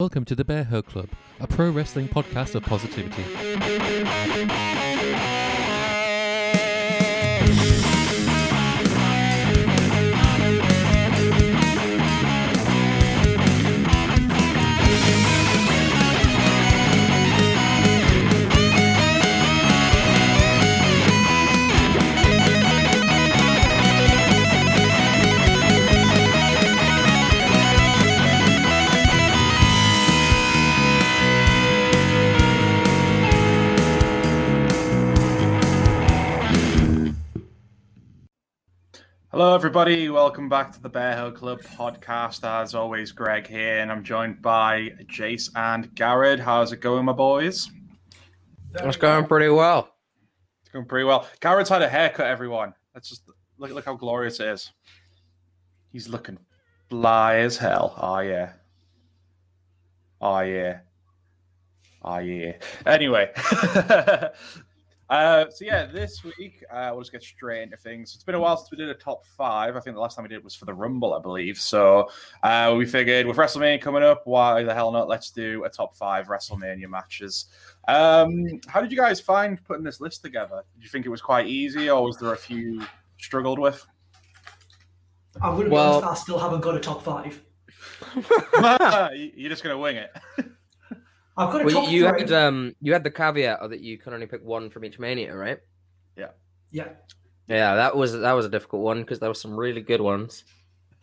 Welcome to the Bear Hug Club, a pro wrestling podcast of positivity. Hello, everybody. Welcome back to the Bear Hug Club podcast. As always, Greg here, and I'm joined by Jace and Garrett. How's it going, my boys? It's going pretty well. It's going pretty well. Garrett's had a haircut, everyone. Let's just look, look how glorious it is. He's looking fly as hell. Oh, yeah. Oh, yeah. Oh, yeah. Anyway. Uh, so yeah, this week uh, we'll just get straight into things. It's been a while since we did a top five. I think the last time we did was for the Rumble, I believe. So uh, we figured with WrestleMania coming up, why the hell not? Let's do a top five WrestleMania matches. Um, how did you guys find putting this list together? Did you think it was quite easy, or was there a few struggled with? I'm going to Well- honest, I still haven't got a top five. You're just gonna wing it. I've got a Well, top you three. had um, you had the caveat of that you can only pick one from each mania, right? Yeah. Yeah. Yeah, that was that was a difficult one because there were some really good ones.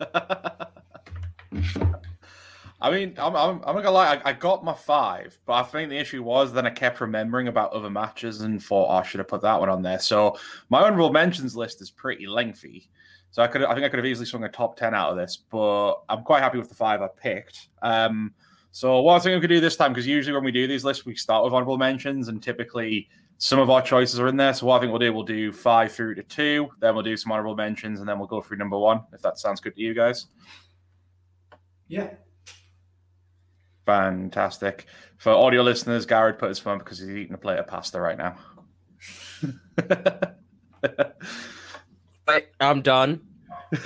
I mean, I'm, I'm, I'm not gonna lie. I, I got my five, but I think the issue was then I kept remembering about other matches and thought oh, I should have put that one on there. So my honorable mentions list is pretty lengthy. So I could, I think I could have easily swung a top ten out of this, but I'm quite happy with the five I picked. Um, so what I think we could do this time, because usually when we do these lists, we start with honorable mentions, and typically some of our choices are in there. So what I think we'll do, we'll do five through to two, then we'll do some honorable mentions, and then we'll go through number one. If that sounds good to you guys. Yeah. Fantastic. For audio listeners, Garrett put his phone because he's eating a plate of pasta right now. I'm done.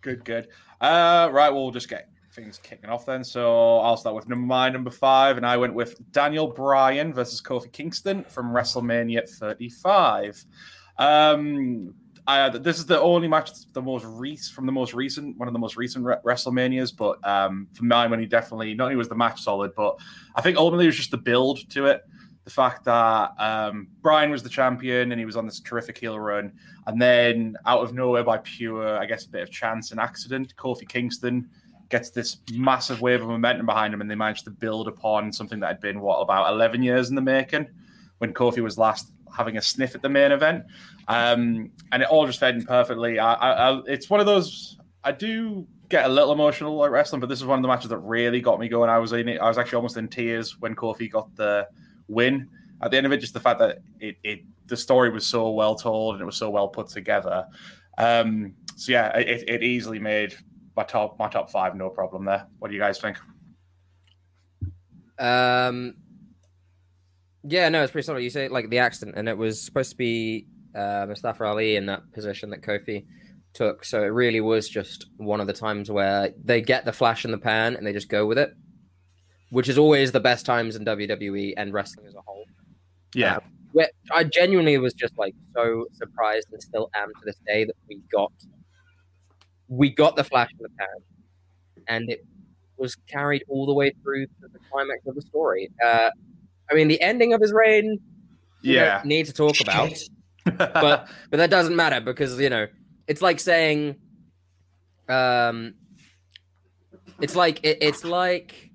good, good. Uh, right, well, we'll just get things kicking off then. So I'll start with number my number five, and I went with Daniel Bryan versus Kofi Kingston from WrestleMania 35. Um, I, this is the only match, the most from the most recent, one of the most recent Re- WrestleManias. But um, for mine, when he definitely not only was the match solid, but I think ultimately it was just the build to it. The fact that um, Bryan was the champion and he was on this terrific heel run, and then out of nowhere, by pure, I guess, a bit of chance and accident, Kofi Kingston gets this massive wave of momentum behind him, and they managed to build upon something that had been what about eleven years in the making when Kofi was last having a sniff at the main event, um, and it all just fed in perfectly. I, I, I, it's one of those I do get a little emotional at wrestling, but this is one of the matches that really got me going. I was in it, I was actually almost in tears when Kofi got the win. At the end of it, just the fact that it, it the story was so well told and it was so well put together. Um, so yeah, it, it easily made my top my top five, no problem there. What do you guys think? Um, yeah, no, it's pretty solid. You say like the accident, and it was supposed to be uh, Mustafa Ali in that position that Kofi took. So it really was just one of the times where they get the flash in the pan and they just go with it, which is always the best times in WWE and wrestling as a whole. Yeah, where I genuinely was just like so surprised and still am to this day that we got we got the flash in the pan and it was carried all the way through to the climax of the story. Uh, I mean, the ending of his reign, we don't yeah, need to talk about, but but that doesn't matter because you know it's like saying, um, it's like it, it's like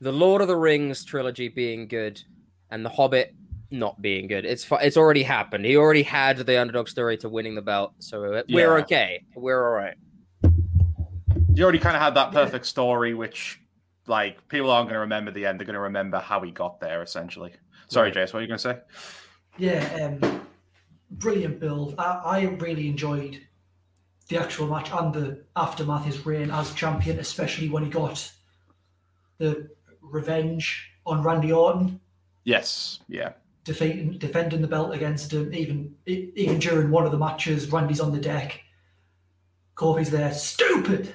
the Lord of the Rings trilogy being good and the Hobbit not being good. It's fi- it's already happened. He already had the underdog story to winning the belt, so we're Yeah. okay. We're all right. You already kind of had that perfect story, which like people aren't going to remember the end; they're going to remember how he got there. Essentially. Sorry, Jace, what are you going to say? Yeah. Um, brilliant build. I, I really enjoyed the actual match and the aftermath, his reign as champion, especially when he got the revenge on Randy Orton, Yes, yeah, defeating, defending the belt against him. Even even during one of the matches, Randy's on the deck. Kofi's there. Stupid.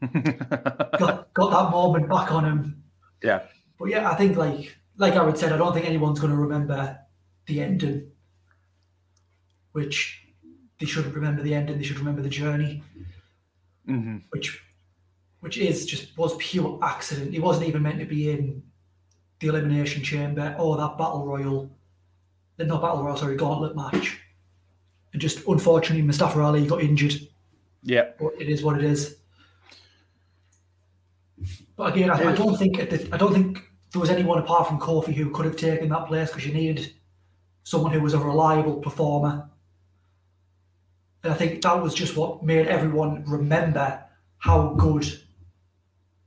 Got got that moment back on him. Yeah. But yeah, I think like like Aaron said, I don't think anyone's going to remember the ending, which they shouldn't remember the ending. They should remember the journey, hmm which which is just was pure accident. He wasn't even meant to be in the elimination chamber or that battle royal, uh, not battle royal, sorry, gauntlet match. And just unfortunately, Mustafa Ali got injured. Yeah. But it is what it is. But again, I, I don't think I don't think there was anyone apart from Kofi who could have taken that place because you needed someone who was a reliable performer. And I think that was just what made everyone remember how good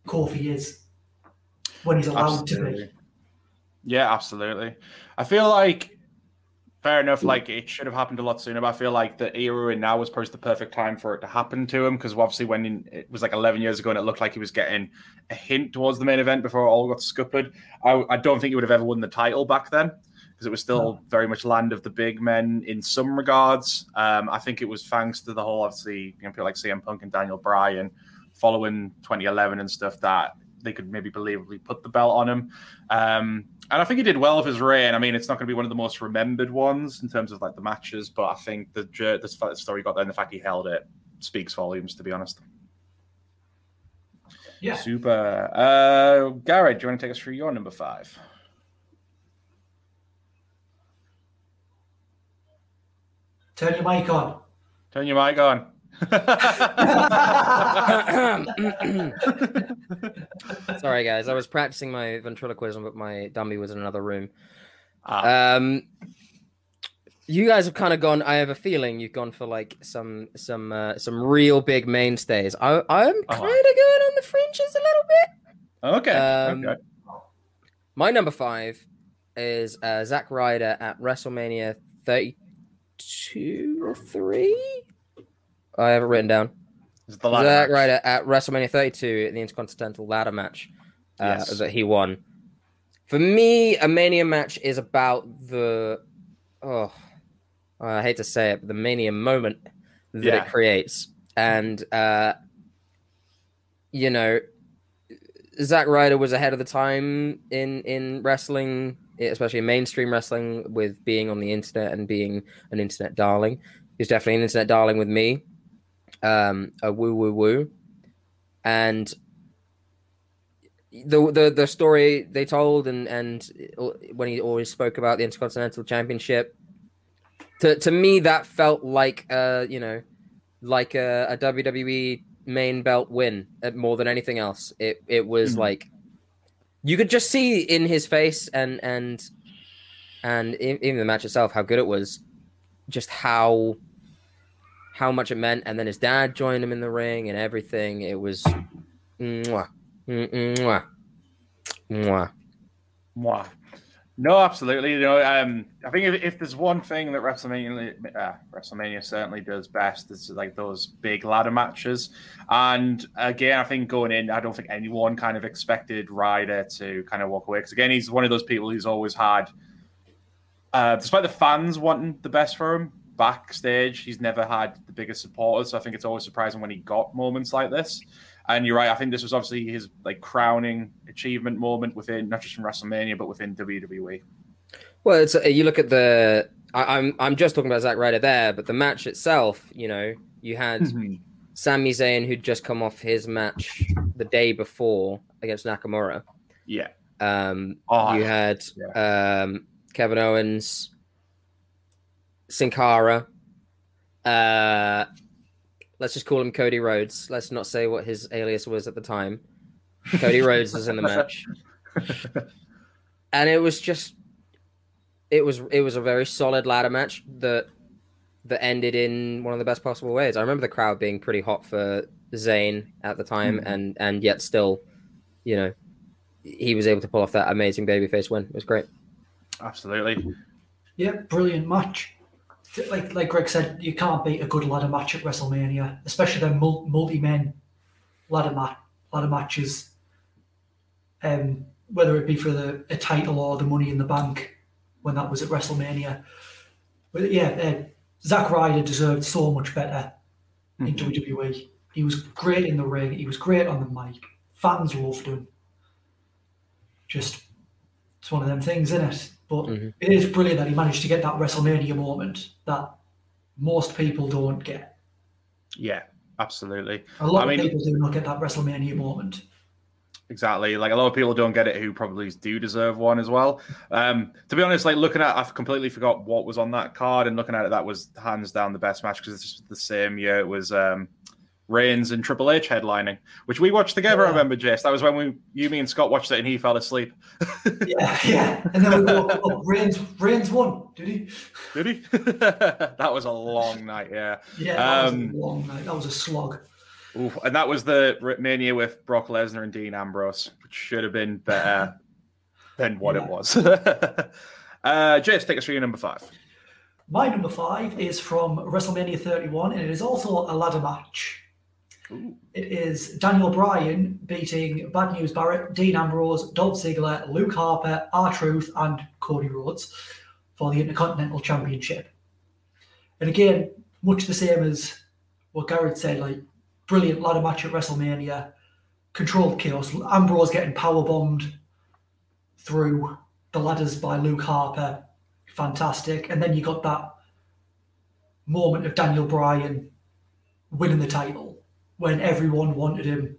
Kofi is when he's allowed to be. Yeah, absolutely. I feel like fair enough. Like it should have happened a lot sooner. But I feel like the era in now was probably the perfect time for it to happen to him because obviously when in, it was like 11 years ago and it looked like he was getting a hint towards the main event before it all got scuppered. I, I don't think he would have ever won the title back then because it was still very much land of the big men in some regards. Um, I think it was thanks to the whole obviously you know, people like CM Punk and Daniel Bryan following 2011 and stuff that they could maybe believably put the belt on him. Um, and I think he did well with his reign. I mean, it's not going to be one of the most remembered ones in terms of like the matches, but I think the the story got there and the fact he held it speaks volumes, to be honest. Yeah. Super. Uh, Garrett, do you want to take us through your number five? Turn your mic on. Turn your mic on. Sorry, guys. I was practicing my ventriloquism, but my dummy was in another room. Ah, Um, you guys have kind of gone. I have a feeling you've gone for like some some uh, some real big mainstays. I, I'm kind of Uh-huh. going on the fringes a little bit. okay. um, okay. My number five is uh, Zack Ryder at WrestleMania 32 or 3. I have it written down. Is the ladder Zack. Ryder at WrestleMania 32 in the Intercontinental Ladder match uh, Yes. that he won. For me, a Mania match is about the oh, I hate to say it, but the Mania moment that Yeah. it creates, and uh, you know, Zack Ryder was ahead of the time in in wrestling, especially in mainstream wrestling, with being on the internet and being an internet darling. He's definitely an internet darling with me. Um, a woo woo woo, and the the the story they told and and when he always spoke about the Intercontinental Championship, to to me that felt like uh you know like a, a WWE main belt win uh, more than anything else. It it was Mhm. like you could just see in his face and and and even the match itself how good it was, just how how much it meant. And then his dad joined him in the ring and everything. It was mwah, mm, mwah, mwah. Mwah. No, absolutely. You know, um, I think if, if there's one thing that WrestleMania, uh, WrestleMania certainly does best, is like those big ladder matches. And again, I think going in, I don't think anyone kind of expected Ryder to kind of walk away because again, he's one of those people who's always had, uh, despite the fans wanting the best for him backstage, he's never had the biggest supporters. So I think it's always surprising when he got moments like this. And you're right. I think this was obviously his like crowning achievement moment within not just from WrestleMania but within. WWE. Well, it's uh, you look at the. I, I'm I'm just talking about Zack Ryder there, but the match itself, you know, you had Mm-hmm. Sami Zayn who'd just come off his match the day before against Nakamura. Yeah. Um, Oh, you had um, Kevin Owens, Sin Cara. Uh, let's just call him Cody Rhodes. Let's not say what his alias was at the time. Cody Rhodes was in the match, and it was just, it was it was a very solid ladder match that that ended in one of the best possible ways. I remember the crowd being pretty hot for Zayn at the time, Mhm. and and yet still, you know, he was able to pull off that amazing babyface win. It was great. Absolutely. Yeah, brilliant match. Like like Greg said, you can't beat a good ladder match at WrestleMania, especially the multi-men ladder mat ladder matches. Um, whether it be for the a title or the Money in the Bank, when that was at WrestleMania. But yeah, uh, Zack Ryder deserved so much better in Mhm. WWE. He was great in the ring. He was great on the mic. Fans loved him. Just, it's one of them things, isn't it? But Mhm. it is brilliant that he managed to get that WrestleMania moment that most people don't get. Yeah, absolutely. A lot I of mean- people do not get that WrestleMania moment. Exactly. Like a lot of people don't get it who probably do deserve one as well. Um, to be honest, like looking at, I've completely forgot what was on that card, and looking at it, that was hands down the best match because it's the same year. It was um, Reigns and Triple H headlining, which we watched together. I remember, Jace. That was when we, you, me, and Scott watched it, and he fell asleep. Yeah, yeah. And then we walked up. Reigns, Reigns won, did he? Did he? that was a long night. Yeah. Yeah, that Um, was a long night. That was a slog. Oof. And that was the Mania with Brock Lesnar and Dean Ambrose, which should have been better than what it was. uh, Jace, take us through your number five. My number five is from WrestleMania 31, and it is also a ladder match. Ooh. It is Daniel Bryan beating Bad News Barrett, Dean Ambrose, Dolph Ziggler, Luke Harper, R Truth, and Cody Rhodes for the Intercontinental Championship. And again, much the same as what Garrett said, like brilliant ladder match at WrestleMania, controlled chaos. Ambrose getting power bombed through the ladders by Luke Harper, fantastic. And then you got that moment of Daniel Bryan winning the title when everyone wanted him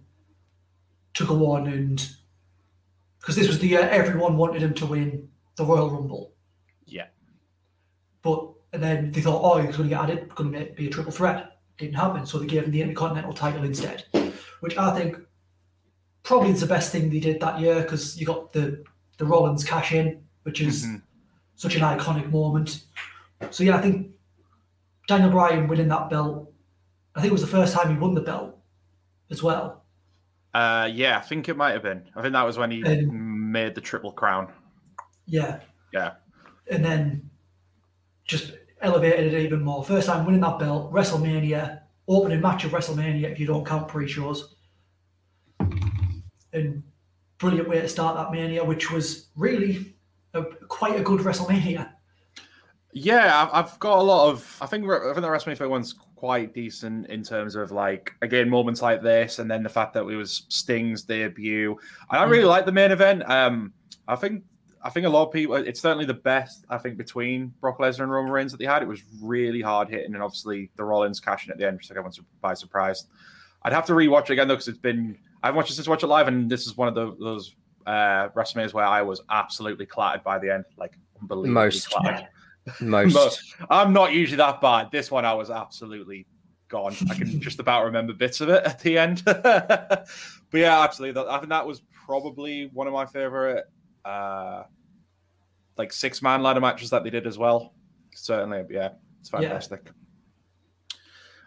to go on and because this was the year everyone wanted him to win the Royal Rumble. Yeah. But and then they thought, oh, he's going to get added, going to be a triple threat. Didn't happen, so they gave him the Intercontinental title instead, which I think probably is the best thing they did that year because you got the the Rollins cash in, which is Mhm. such an iconic moment. So yeah, I think Daniel Bryan winning that belt. I think it was the first time he won the belt as well. Uh, yeah, I think it might have been. I think that was when he Um, made the triple crown. Yeah. Yeah. And then just elevated it even more. First time winning that belt, WrestleMania, opening match of WrestleMania if you don't count pre-shows. And brilliant way to start that Mania, which was really a, quite a good WrestleMania. Yeah, I've, I've got a lot of. I think I think the WrestleMania 31's quite decent in terms of like again moments like this, and then the fact that it was Sting's debut. And I really like the main event. Um, I think I think a lot of people. It's certainly the best. I think between Brock Lesnar and Roman Reigns that they had. It was really hard hitting, and obviously the Rollins cashing at the end, just like everyone's by surprise. I'd have to rewatch it again though because it's been. I haven't watched it since I watched it live, and this is one of the, those uh, WrestleManias where I was absolutely clattered by the end, like unbelievably Most. clattered. Most. Most. I'm not usually that bad. This one, I was absolutely gone. I can just about remember bits of it at the end. but yeah, absolutely. I think that was probably one of my favorite, uh, like six man ladder matches that they did as well. Certainly, yeah, it's Yeah. fantastic.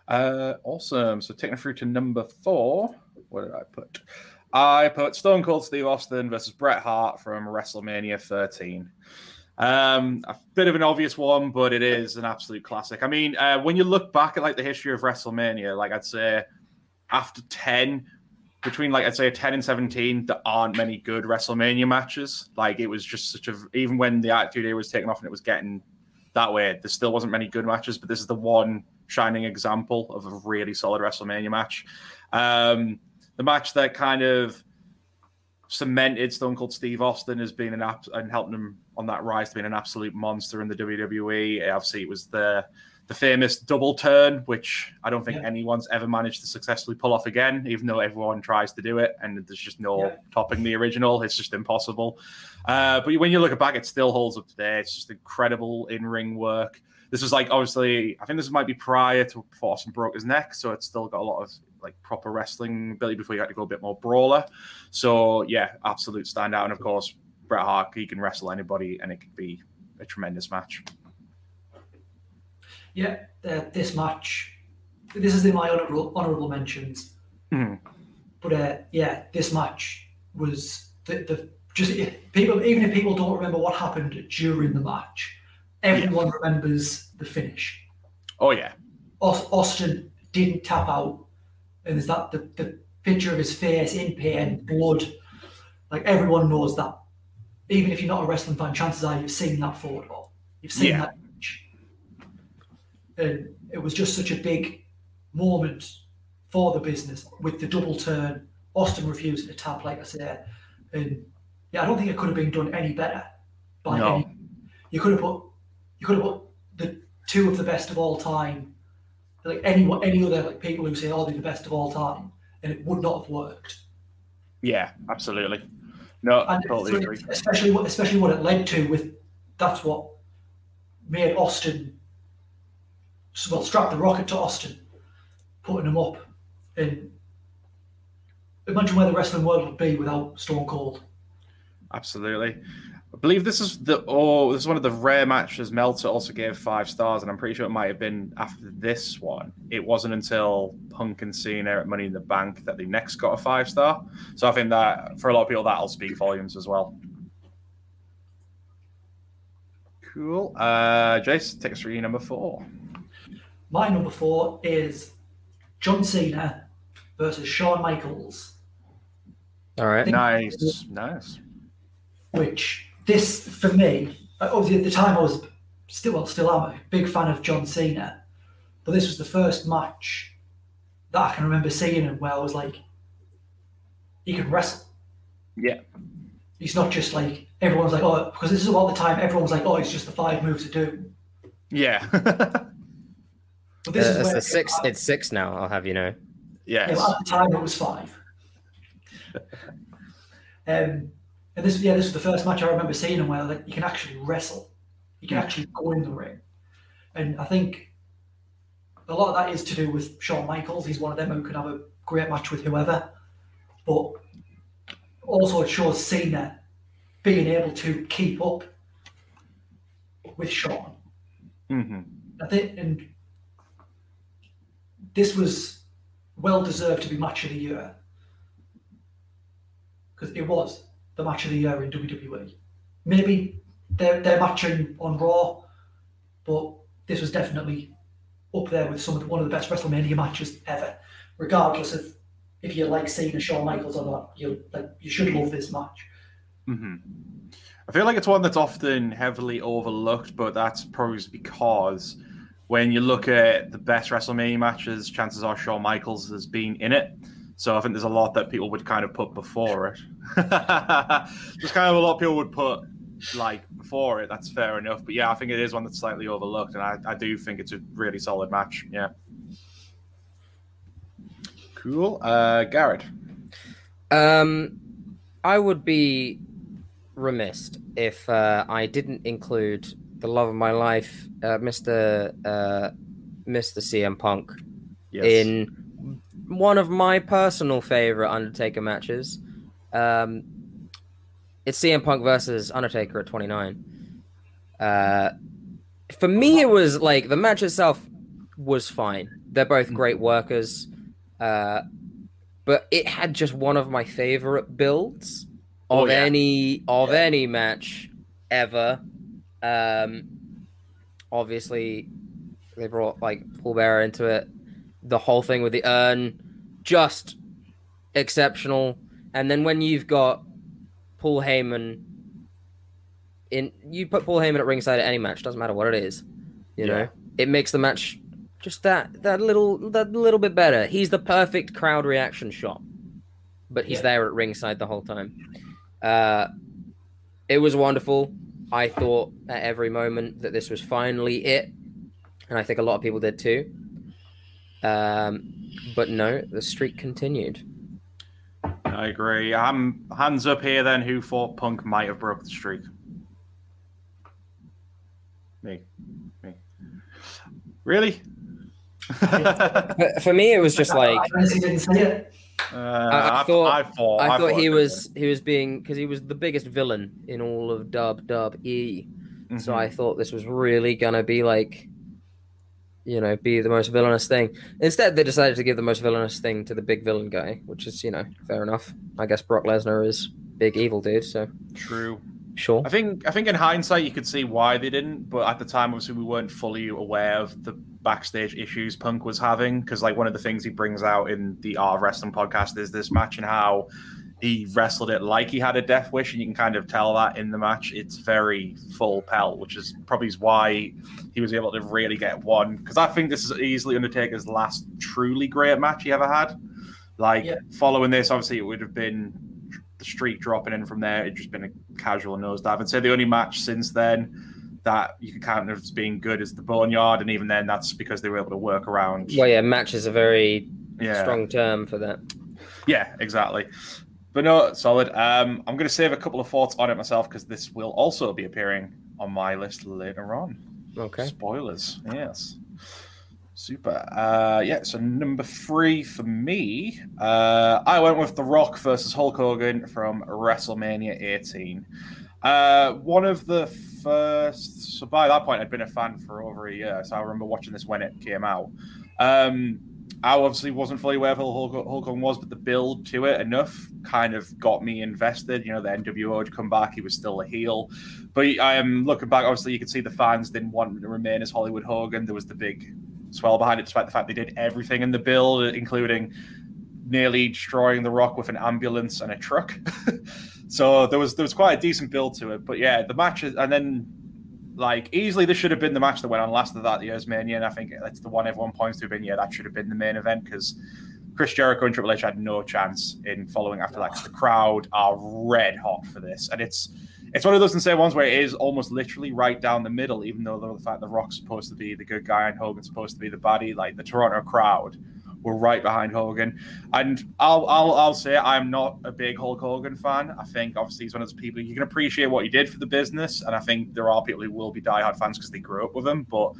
Uh, awesome. So taking it through to number four. What did I put? I put Stone Cold Steve Austin versus Bret Hart from WrestleMania 13. Um, a bit of an obvious one, but it is an absolute classic. I mean, uh, when you look back at like the history of WrestleMania, like I'd say after 10, between like I'd say 10 and 17, there aren't many good WrestleMania matches. Like it was just such a even when the Attitude was taken off and it was getting that way, there still wasn't many good matches. But this is the one shining example of a really solid WrestleMania match. Um, the match that kind of cemented Stone Cold Steve Austin as being an app and helping him on that rise to being an absolute monster in the WWE. Obviously, it was the the famous double turn, which I don't think Yeah. anyone's ever managed to successfully pull off again, even though everyone tries to do it, and there's just no Yeah. topping the original. It's just impossible. Uh, but when you look back, it still holds up today. It's just incredible in ring work. This was like obviously, I think this might be prior to before Austin broke his neck, so it's still got a lot of like proper wrestling ability before you had to go a bit more brawler. So yeah, absolute standout. And of course, Bret Hart, he can wrestle anybody, and it could be a tremendous match. Yeah, uh, this match, this is in my honorable, honorable mentions. Mhm. But uh, yeah, this match was the, the just people. Even if people don't remember what happened during the match, everyone remembers the finish. Oh yeah, Aus- Austin didn't tap out, and there's that the, the picture of his face in pain, blood. Like everyone knows that. Even if you're not a wrestling fan, chances are you've seen that photo. You've seen Yeah. that image. And it was just such a big moment for the business with the double turn. Austin refusing to tap, like I said, and yeah, I don't think it could have been done any better. By No. any, you could have put you could have put the two of the best of all time, like any any other like people who say, "Oh, they're the best of all time," and it would not have worked. Yeah, absolutely. No, And totally so- agree. especially what especially what it led to with that's what made Austin well strap the rocket to Austin, putting him up, and imagine where the wrestling world would be without Stone Cold. Absolutely. I believe this is the oh, this is one of the rare matches Meltzer also gave five stars, and I'm pretty sure it might have been after this one. It wasn't until Punk and Cena at Money in the Bank that they next got a five star. So I think that for a lot of people that'll speak volumes as well. Cool. Uh Jace, take us through number four. My number four is John Cena versus Shawn Michaels, All right. Nice, nice. which this for me, uh, obviously at the time I was still well, still am a big fan of John Cena, but this was the first match that I can remember seeing him where I was like, he can wrestle. Yeah. He's not just like everyone's like, oh, because this is about the time everyone's like, oh, it's just the five moves to do. Yeah. But this Uh, is it's where the six. It's six now. I'll have you know. Yeah, yes. but at the time it was five. um, and this, yeah, this was the first match I remember seeing him where like you can actually wrestle, you can actually go in the ring, and I think a lot of that is to do with Shawn Michaels. He's one of them who can have a great match with whoever, but also it shows Cena being able to keep up with Shawn. hmm I think, and this was well deserved to be match of the year. Because it was the match of the year in WWE. Maybe they're they're matching on Raw, but this was definitely up there with some of the, one of the best WrestleMania matches ever. Regardless of if you like Cena, Shawn Michaels or not, you like you should love this match. hmm I feel like it's one that's often heavily overlooked, but that's probably because when you look at the best WrestleMania matches, chances are Shawn Michaels has been in it. So I think there's a lot that people would kind of put before it. Just kind of a lot of people would put like before it. That's fair enough. But yeah, I think it is one that's slightly overlooked, and I, I do think it's a really solid match. Yeah. Cool. Uh, Garrett. Um, I would be remiss if uh, I didn't include the love of my life, uh, Mister uh, Mister CM Punk, Yes. in one of my personal favorite Undertaker matches. Um, it's CM Punk versus Undertaker at 29. Uh, for me, it was like the match itself was fine. They're both great workers, uh, but it had just one of my favorite builds of Oh, yeah. any of Yeah. any match ever. Um, obviously, they brought like Paul Bearer into it. The whole thing with the urn, just exceptional. And then when you've got Paul Heyman in, you put Paul Heyman at ringside at any match, doesn't matter what it is. You Yeah. know, it makes the match just that that little that little bit better. He's the perfect crowd reaction shot, but he's Yeah. there at ringside the whole time. Uh, it was wonderful. I thought at every moment that this was finally it, and I think a lot of people did too. Um, but no, the streak continued. I agree. I'm hands up here then. Who thought Punk might have broke the streak? Me. Me. Really? uh, For, for me, it was just like I honestly didn't see. I thought- I thought, I thought he it was he was being because he was the biggest villain in all of Dub Dub E. Mhm. So I thought this was really gonna be like, you know, be the most villainous thing. Instead, they decided to give the most villainous thing to the big villain guy, which is you know fair enough. I guess Brock Lesnar is big evil dude, so true. sure. I think I think in hindsight you could see why they didn't, but at the time obviously we weren't fully aware of the backstage issues Punk was having because like one of the things he brings out in the Art of Wrestling podcast is this match and how he wrestled it like he had a death wish, and you can kind of tell that in the match. It's very full pelt, which is probably why he was able to really get one. Because I think this is easily Undertaker's last truly great match he ever had. Like Yeah. following this, obviously it would have been the streak dropping in from there. It'd just been a casual nosedive. I'd say the only match since then that you can count as being good is the Boneyard, and even then, that's because they were able to work around. Well, yeah, match is a very yeah, strong term for that. yeah, exactly. But no, solid. Um, I'm going to save a couple of thoughts on it myself because this will also be appearing on my list later on. Okay. Spoilers, yes. Super. Uh, yeah, so number three for me, uh, I went with The Rock versus Hulk Hogan from WrestleMania 18. Uh, one of the first, so by that point, I'd been a fan for over a year, so I remember watching this when it came out. Um, I obviously wasn't fully aware of who Hulk, Hulk Hogan was, but the build to it enough kind of got me invested. You know, the NWO had come back; he was still a heel. But I am looking back. Obviously, you could see the fans didn't want to remain as Hollywood Hogan. There was the big swell behind it, despite the fact they did everything in the build, including nearly destroying the Rock with an ambulance and a truck. so there was there was quite a decent build to it. But yeah, the matches, and then like easily this should have been the match that went on last of that year's Mania, and I think that's the one everyone points to. Been yeah, that should have been the main event because Chris Jericho and Triple H had no chance in following after that 'cause the crowd are red hot for this, and it's it's one of those insane ones where it is almost literally right down the middle, even though the fact the Rock's supposed to be the good guy and Hogan's supposed to be the baddie, like the Toronto crowd were right behind Hogan. And I'll I'll I'll say I'm not a big Hulk Hogan fan. I think obviously he's one of those people you can appreciate what he did for the business, and I think there are people who will be diehard fans because they grew up with him, but.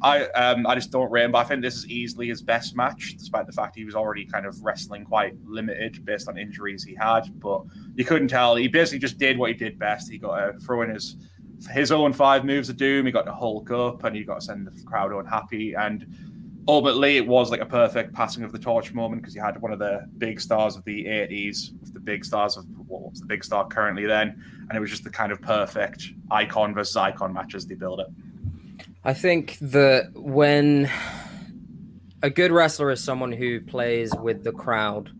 I um, I just don't him, but I think this is easily his best match, despite the fact he was already kind of wrestling quite limited based on injuries he had. But you couldn't tell. He basically just did what he did best. He got to throw in his his own five moves of doom. He got to Hulk up, and he got to send the crowd unhappy. And ultimately, it was like a perfect passing of the torch moment because you had one of the big stars of the '80s, with the big stars of what was the big star currently then, and it was just the kind of perfect icon versus icon match as they build it. I think that when a good wrestler is someone who plays with the crowd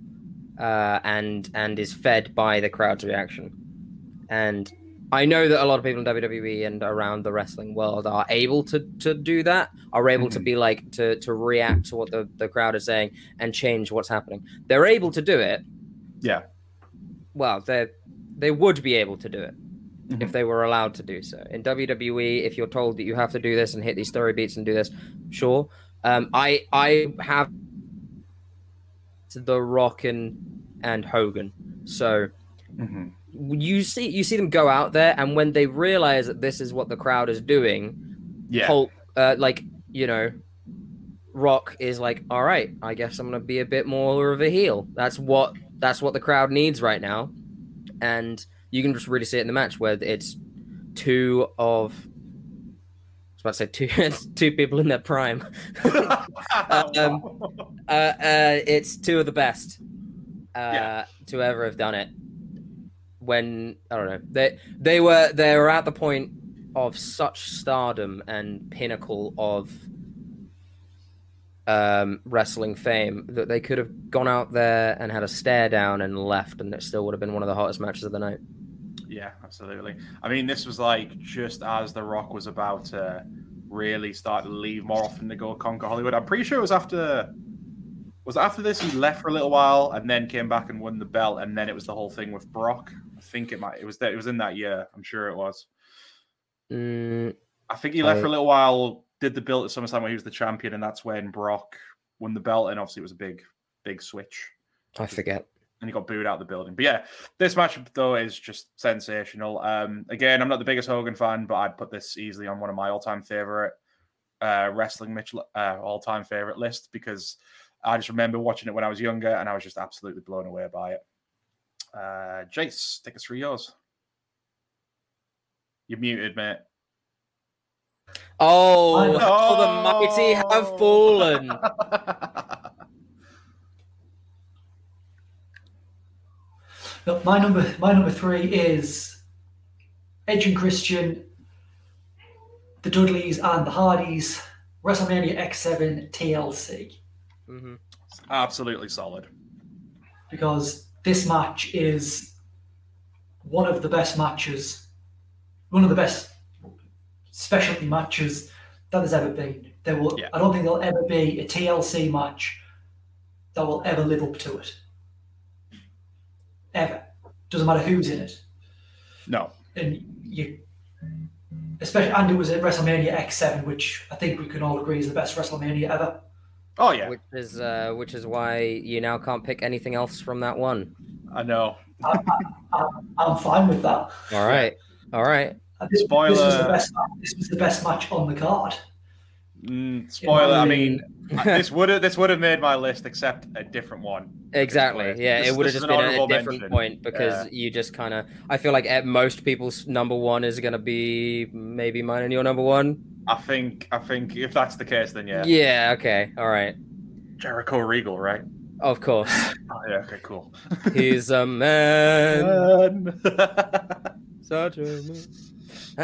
uh, and and is fed by the crowd's reaction, and I know that a lot of people in WWE and around the wrestling world are able to to do that, are able to Mhm. be like to to react to what the, the crowd is saying and change what's happening. They're able to do it. Yeah. Well, they they would be able to do it if Mhm. they were allowed to do so. In WWE, if you're told that you have to do this and hit these story beats and do this, sure. Um, I I have the Rock and and Hogan. So Mhm. You see you see them go out there, and when they realize that this is what the crowd is doing, Yeah. Hulk, uh, like you know, Rock is like, all right, I guess I'm gonna be a bit more of a heel. That's what that's what the crowd needs right now, and you can just really see it in the match where it's two of. I was about to say two two people in their prime. um, uh, uh, it's two of the best uh, Yeah. to ever have done it. When I don't know, they they were they were at the point of such stardom and pinnacle of um, wrestling fame that they could have gone out there and had a stare down and left, and it still would have been one of the hottest matches of the night. Yeah, absolutely. I mean, this was like just as The Rock was about to really start to leave more often to go conquer Hollywood. I'm pretty sure it was after was after this he left for a little while and then came back and won the belt, and then it was the whole thing with Brock. I think it might it was that it was in that year. I'm sure it was. Mm, I think he left I- for a little while, did the belt at SummerSlam where he was the champion, and that's when Brock won the belt, and obviously it was a big, big switch. I forget. and he got booed out of the building. But yeah, this match though is just sensational. Um, again, I'm not the biggest Hogan fan, but I'd put this easily on one of my all-time favorite uh, wrestling match, uh, all-time favorite list because I just remember watching it when I was younger, and I was just absolutely blown away by it. Uh, Jace, take us through yours. You're muted, mate. Oh, oh know. how the mighty have fallen. No, my number my number three is Edge and Christian, the Dudleys and the Hardys, WrestleMania X7 TLC. hmm absolutely solid. Because this match is one of the best matches, one of the best specialty matches that there's ever been. There will, Yeah. I don't think there'll ever be a TLC match that will ever live up to it. Ever. Doesn't matter who's in it. No. And you, especially, and it was at WrestleMania X7, which I think we can all agree is the best WrestleMania ever. Oh yeah, Which is uh, which is why you now can't pick anything else from that one. I know. I'm fine with that. All right, all right. This, this was the best. This was the best match on the card. Mm, spoiler. I mean, this would have this would have made my list, except a different one. Exactly. Yeah, this it would have just been a, different mention. point because Yeah. you just kind of. I feel like at most people's number one is going to be maybe mine and your number one. I think. I think if that's the case, then yeah. Yeah. Okay. All right. Jericho Regal, right? Of course. Oh yeah. Okay. Cool. He's a man. Such a man.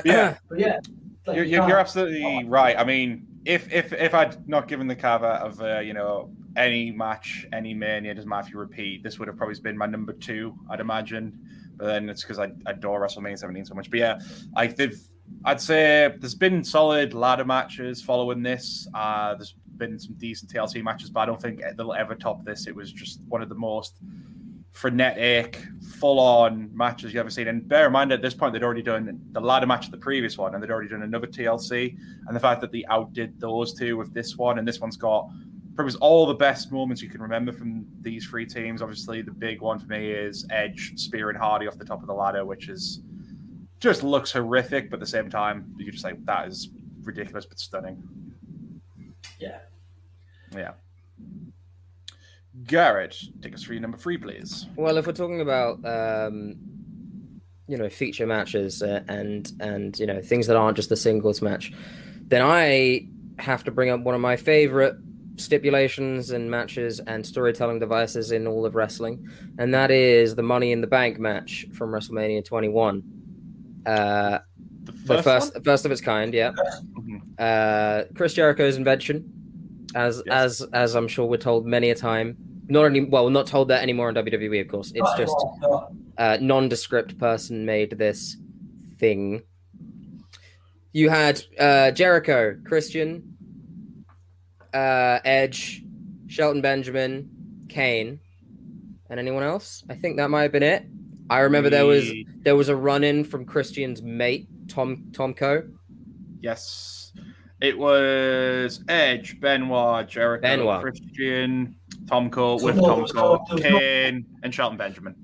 Yeah. Yeah, like, You're, you you're, you're absolutely right. I mean, if if if I'd not given the caveat of uh, you know any match, any mania doesn't matter if you repeat, this would have probably been my number two, I'd imagine. But then it's because I adore WrestleMania 17 so much. But yeah, I they've I'd say there's been solid ladder matches following this. Uh, there's been some decent TLC matches, but I don't think they'll ever top this. It was just one of the most frenetic, full-on matches you've ever seen. And bear in mind, at this point, they'd already done the ladder match of the previous one, and they'd already done another TLC. And the fact that they outdid those two with this one, and this one's got probably all the best moments you can remember from these three teams. Obviously, the big one for me is Edge spearing Hardy off the top of the ladder, which is just looks horrific, but at the same time, you're just like, that is ridiculous but stunning. Yeah. Yeah. Garrett, take us through number three, please. Well, if we're talking about um, you know feature matches uh, and and you know things that aren't just the singles match, then I have to bring up one of my favorite stipulations and matches and storytelling devices in all of wrestling, and that is the Money in the Bank match from WrestleMania 21. Uh, The the first, first one? first of its kind, yeah. Mhm. Uh, Chris Jericho's invention, as Yes. as as I'm sure we're told many a time. Not any well, not told that anymore in WWE, of course. It's Not just anymore, no. uh, nondescript person made this thing. You had uh, Jericho, Christian, uh, Edge, Shelton Benjamin, Kane, and anyone else. I think that might have been it. I remember there was there was a run in from Christian's mate Tom Tomko. Yes. It was Edge, Benoit, Jericho, Benoit. Christian, Tomko with no, Tom so Cole, there was no- Kane, and Shelton Benjamin.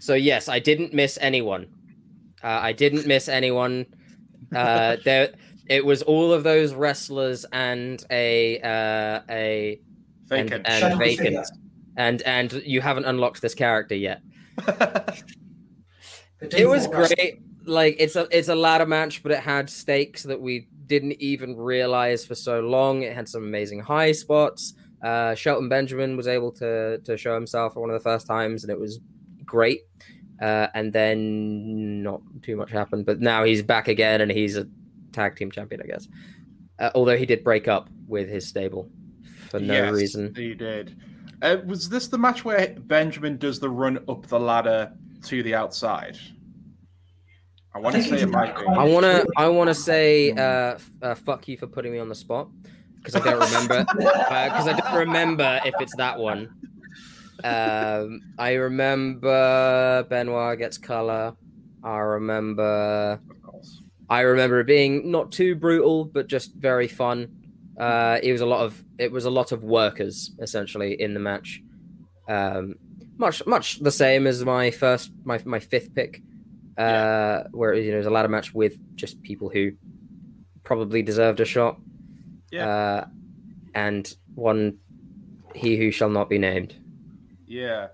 So yes, I didn't miss anyone. Uh, I didn't miss anyone. Uh, there, it was all of those wrestlers and a uh, a Vacant. and Shadow vacant. and and you haven't unlocked this character yet. It was great. Like it's a it's a ladder match, but it had stakes that we didn't even realize for so long. It had some amazing high spots. Uh, Shelton Benjamin was able to to show himself for one of the first times, and it was great. Uh, and then not too much happened, but now he's back again, and he's a tag team champion, I guess. Uh, although he did break up with his stable for no Yes, reason. He did. Uh, was this the match where Benjamin does the run up the ladder to the outside? I want to say it might be. I want to I want to say uh, uh, fuck you for putting me on the spot because I don't remember because I don't remember if it's that one. Um, I remember Benoit gets color. I remember Of course. I remember it being not too brutal, but just very fun. Uh, it was a lot of it was a lot of workers essentially in the match. Um, much much the same as my first my my fifth pick, uh, where you know it was a ladder match with just people who probably deserved a shot. Yeah. Uh, and one he who shall not be named. Yeah.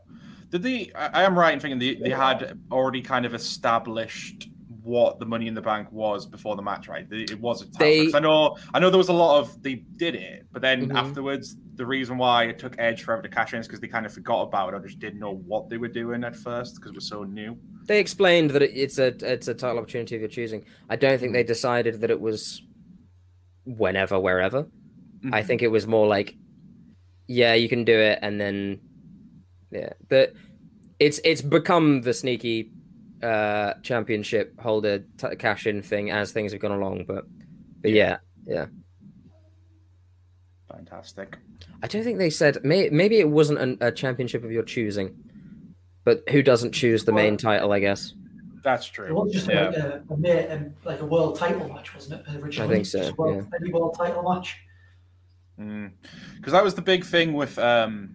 Did they? I, I am right in thinking they, they had already kind of established what the Money in the Bank was before the match, right? It was a. They- I know, I know there was a lot of they did it, but then Mhm. afterwards, the reason why it took Edge forever to cash in is because they kind of forgot about it or just didn't know what they were doing at first because it was so new. They explained that it's a it's a title opportunity of your choosing. I don't think they decided that it was whenever, wherever. I Mhm. think it was more like, yeah, you can do it, and then yeah, but it's it's become the sneaky uh championship holder t- cash in thing as things have gone along. But but yeah, yeah. Fantastic. I don't think they said may, maybe it wasn't an, a championship of your choosing, but who doesn't choose the main title? I guess. That's It true. was just Yeah. like a, a, ma- um, like a world title match, wasn't it? Originally, I think so, Just world, maybe world title match. Because that was the big thing with, um,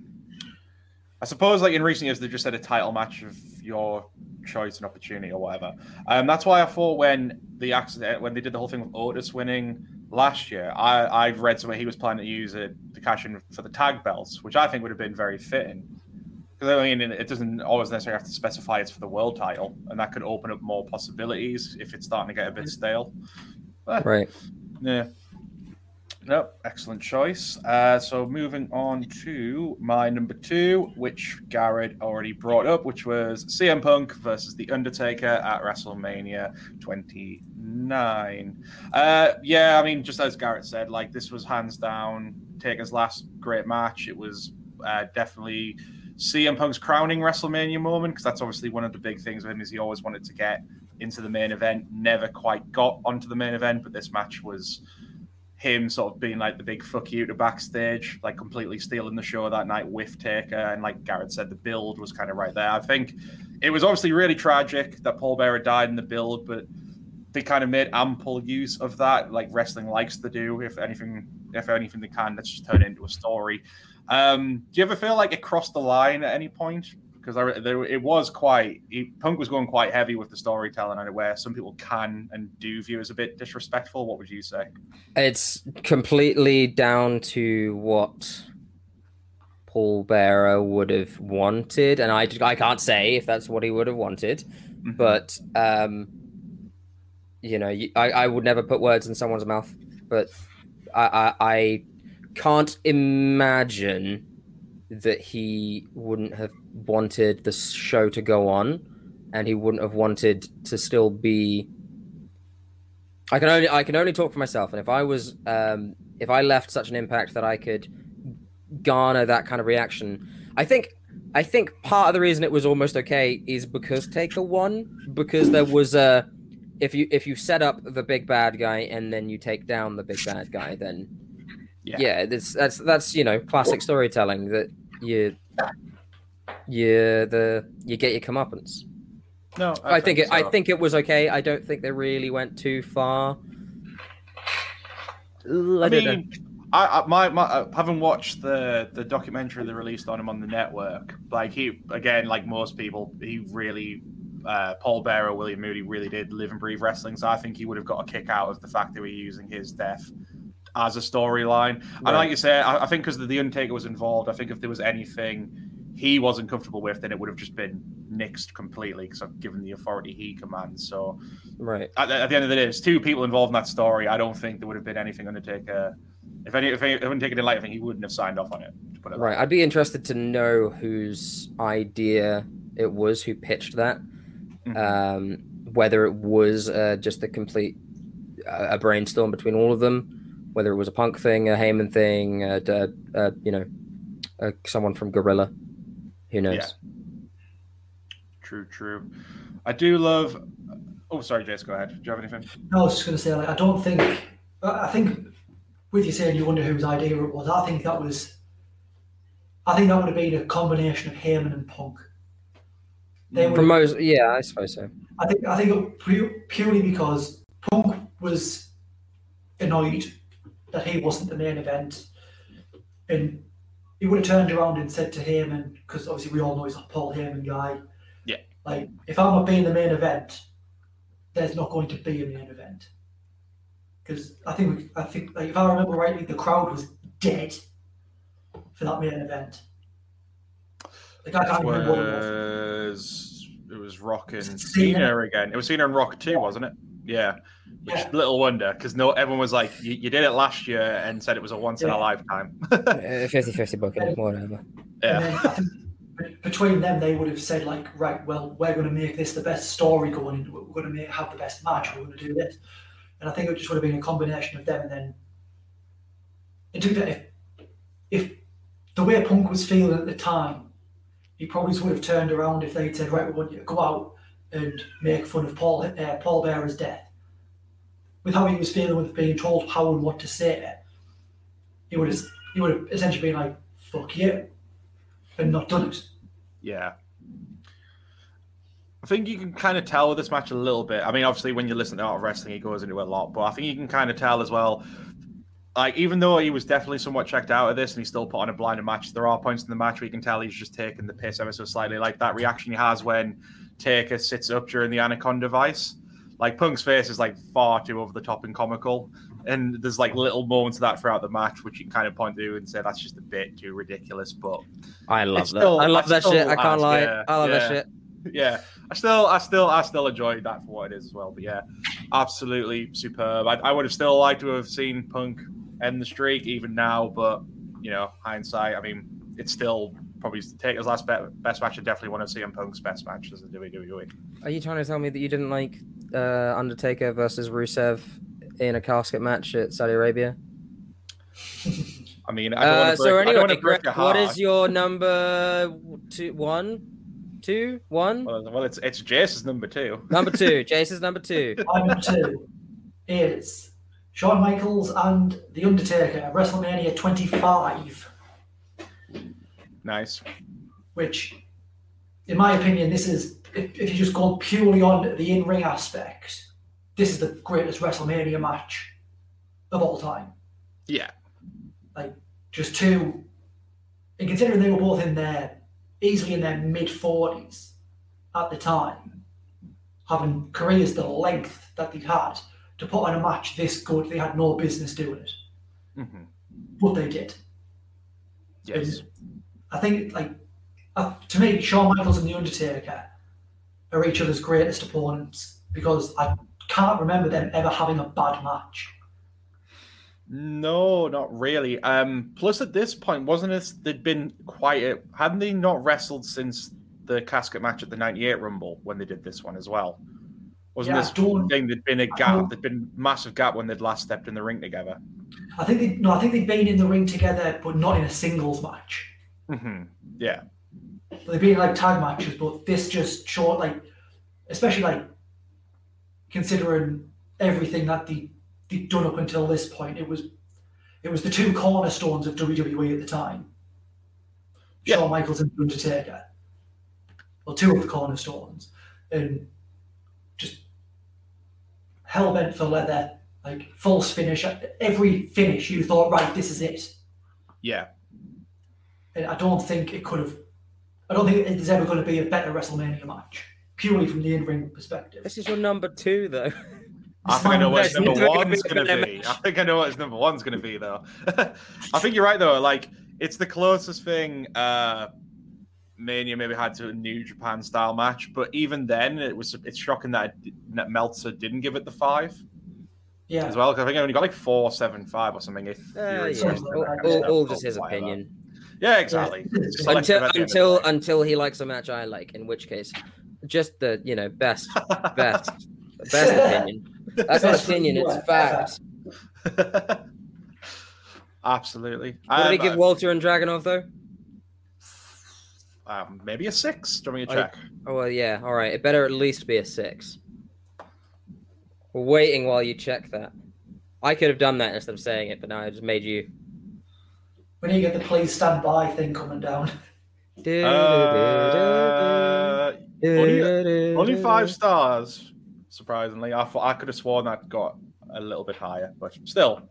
I suppose, like in recent years, they just said a title match of your choice and opportunity or whatever. Um, that's why I thought when the accident, when they did the whole thing with Otis winning last year, I I read somewhere he was planning to use it to cash in for the tag belts, which I think would have been very fitting. Because I mean, it doesn't always necessarily have to specify it's for the world title, and that could open up more possibilities if it's starting to get a bit stale. Right. Yeah. Nope, excellent choice. Uh, so moving on to my number two, which Garrett already brought up, which was CM Punk versus The Undertaker at WrestleMania 29. Uh, yeah, I mean, just as Garrett said, like this was hands down Taker's last great match. It was uh, definitely CM Punk's crowning WrestleMania moment because that's obviously one of the big things with him is he always wanted to get into the main event, never quite got onto the main event, but this match was him sort of being like the big fuck you to backstage, like completely stealing the show that night with Taker. And like Garrett said, the build was kind of right there. I think it was obviously really tragic that Paul Bearer died in the build, but they kind of made ample use of that, like wrestling likes to do. If anything, if anything they can, let's just turn it into a story. Um, do you ever feel like it crossed the line at any point? Because there, it was quite he, Punk was going quite heavy with the storytelling, and where some people can and do view as a bit disrespectful. What would you say? It's completely down to what Paul Bearer would have wanted, and I I can't say if that's what he would have wanted, Mhm. but um, you know, I I would never put words in someone's mouth, but I I, I can't imagine that he wouldn't have wanted the show to go on, and he wouldn't have wanted to still be I can only I can only talk for myself, and if I was um, if I left such an impact that I could garner that kind of reaction, I think I think part of the reason it was almost okay is because Taker won because there was a if you if you set up the big bad guy and then you take down the big bad guy, then Yeah. yeah, that's that's that's you know classic storytelling that you you the you get your comeuppance. No, I think it, I think it was okay. I don't think they really went too far. I, I don't mean, I, I my, my uh, having watched the the documentary they released on him on the network, like he again, like most people, he really. Uh, Paul Bearer, William Moody really did live and breathe wrestling, so I think he would have got a kick out of the fact that we're using his death as a storyline. And like you say, I, I think because the Undertaker was involved, I think if there was anything he wasn't comfortable with, then it would have just been nixed completely because I've given the authority he commands. So Right. at, at the end of the day, it's two people involved in that story. I don't think there would have been anything Undertaker. If any, if any, Undertaker didn't like, I think he wouldn't have signed off on it. To put it Right. I'd be interested to know whose idea it was who pitched that. Mhm. Um, whether it was uh, just a complete uh, a brainstorm between all of them, whether it was a punk thing, a Heyman thing, uh, uh, you know, uh, someone from Gorilla. Who knows? Yeah. True, true. I do love. Oh, sorry, Jace. Go ahead. Do you have anything? No, I was just going to say, like, I don't think, I I think with you saying you wonder whose idea it was, I think that was, I think that would have been a combination of Heyman and Punk. They would, For most, yeah, I suppose so. I think, I think purely because Punk was annoyed that he wasn't the main event, and he would have turned around and said to Heyman, because obviously we all know he's a Paul Heyman guy. Yeah. Like, if I'm not being the main event, there's not going to be a main event. Because I think, I think, like, if I remember rightly, the crowd was dead for that main event. Like, I can't remember what it was. was it was Rock and Cena. Cena again. It was Cena and Rock too, wasn't it? Yeah. Which Yeah. little wonder because no, everyone was like, you, "You did it last year and said it was a once-in-a-lifetime." 50 50 booking, whatever. And yeah. then I think between them, they would have said like, right, well, we're going to make this the best story going into it. We're going to make, have the best match. We're going to do this. And I think it just would have been a combination of them. And then, and to be fair, if, if the way Punk was feeling at the time, he probably would have turned around if they'd said, "Right, we want you to go out and make fun of Paul uh, Paul Bearer's death." With how he was feeling with being told how and what to say, he would have he would have essentially been like, "Fuck you," and not done it. Yeah. I think you can kind of tell with this match a little bit. I mean, obviously, when you listen to Art of Wrestling, he goes into a lot, but I think you can kind of tell as well. Like, even though he was definitely somewhat checked out of this and he still put on a blinded match, there are points in the match where you can tell he's just taking the piss ever so slightly. Like that reaction he has when Taker sits up during the Anaconda Vise. Like, Punk's face is like far too over the top and comical. And there's like little moments of that throughout the match, which you can kind of point to and say that's just a bit too ridiculous. But I love that. still- I love I that shit. I can't lie. yeah, I love that shit. yeah, I still, I still, I still enjoyed that for what it is as well. But yeah, absolutely superb. I, I would have still liked to have seen Punk end the streak even now, but you know, hindsight. I mean, it's still probably Taker's last be- best match. I definitely want to see him Punk's best match as a WWE. Are you trying to tell me that you didn't like uh, Undertaker versus Rusev in a casket match at Saudi Arabia? I mean, I don't Uh, want to break, so I don't anyway, want to break Greg, your heart. is your number two, one, two, one? Well, well, it's it's Jace's number two. Number two. Jason's number two. My number two is Shawn Michaels and The Undertaker at WrestleMania 25, Nice. which, in my opinion, this is, if, if you just go purely on the in ring aspect, this is the greatest WrestleMania match of all time. Yeah. Like, just two, and considering they were both in their, easily in their mid 40s at the time, having careers the length that they'd had, to put on a match this good, they had no business doing it. hmm But they did. Yes. I think, like, uh, to me, Shawn Michaels and The Undertaker are each other's greatest opponents because I can't remember them ever having a bad match. No, not really. Um, plus, at this point, wasn't it? They'd been quite. A, hadn't they not wrestled since the casket match at the '98 Rumble when they did this one as well? Wasn't Yeah, this thing? There'd been a gap. There'd been massive gap when they'd last stepped in the ring together. I think they no, I think they've been in the ring together, but not in a singles match. hmm Yeah, They've been like tag matches, but this just short, like, especially like considering everything that they they'd done up until this point, it was it was the two cornerstones of WWE at the time. Yeah. Shawn Michaels and Undertaker. Well, two of the cornerstones, and just hell bent for leather, like false finish. Every finish, you thought, right, this is it. yeah. And I don't think it could have. I don't think there's ever going to be a better WrestleMania match, purely from the in-ring perspective. This is your number two, though. I think I know what his This number is one's gonna be to a be. I think I know what his number one's going to be, though. I think you're right, though. Like, it's the closest thing uh, Mania maybe had to a New Japan style match. But even then, it was it's shocking that, it, that Meltzer didn't give it the five Yeah, as well. Because I think I only got like four, seven, five or something. If Uh, yeah. All, that kind of all- all just his whatever. opinion. Yeah, exactly. Until at the end of until the until he likes a match I like, in which case, just the you know best best best opinion. That's not Best opinion; it's ever. fact. Absolutely. What did he give Walter and Dragunov though? um, maybe a six. Do you want me to check? Oh well, yeah. All right, it better at least be a six. We're waiting while you check that. I could have done that instead of saying it, but now I just made you. When you get the please stand by thing coming down. Uh, only- Only five stars, surprisingly. I thought I could have sworn that got a little bit higher, but still,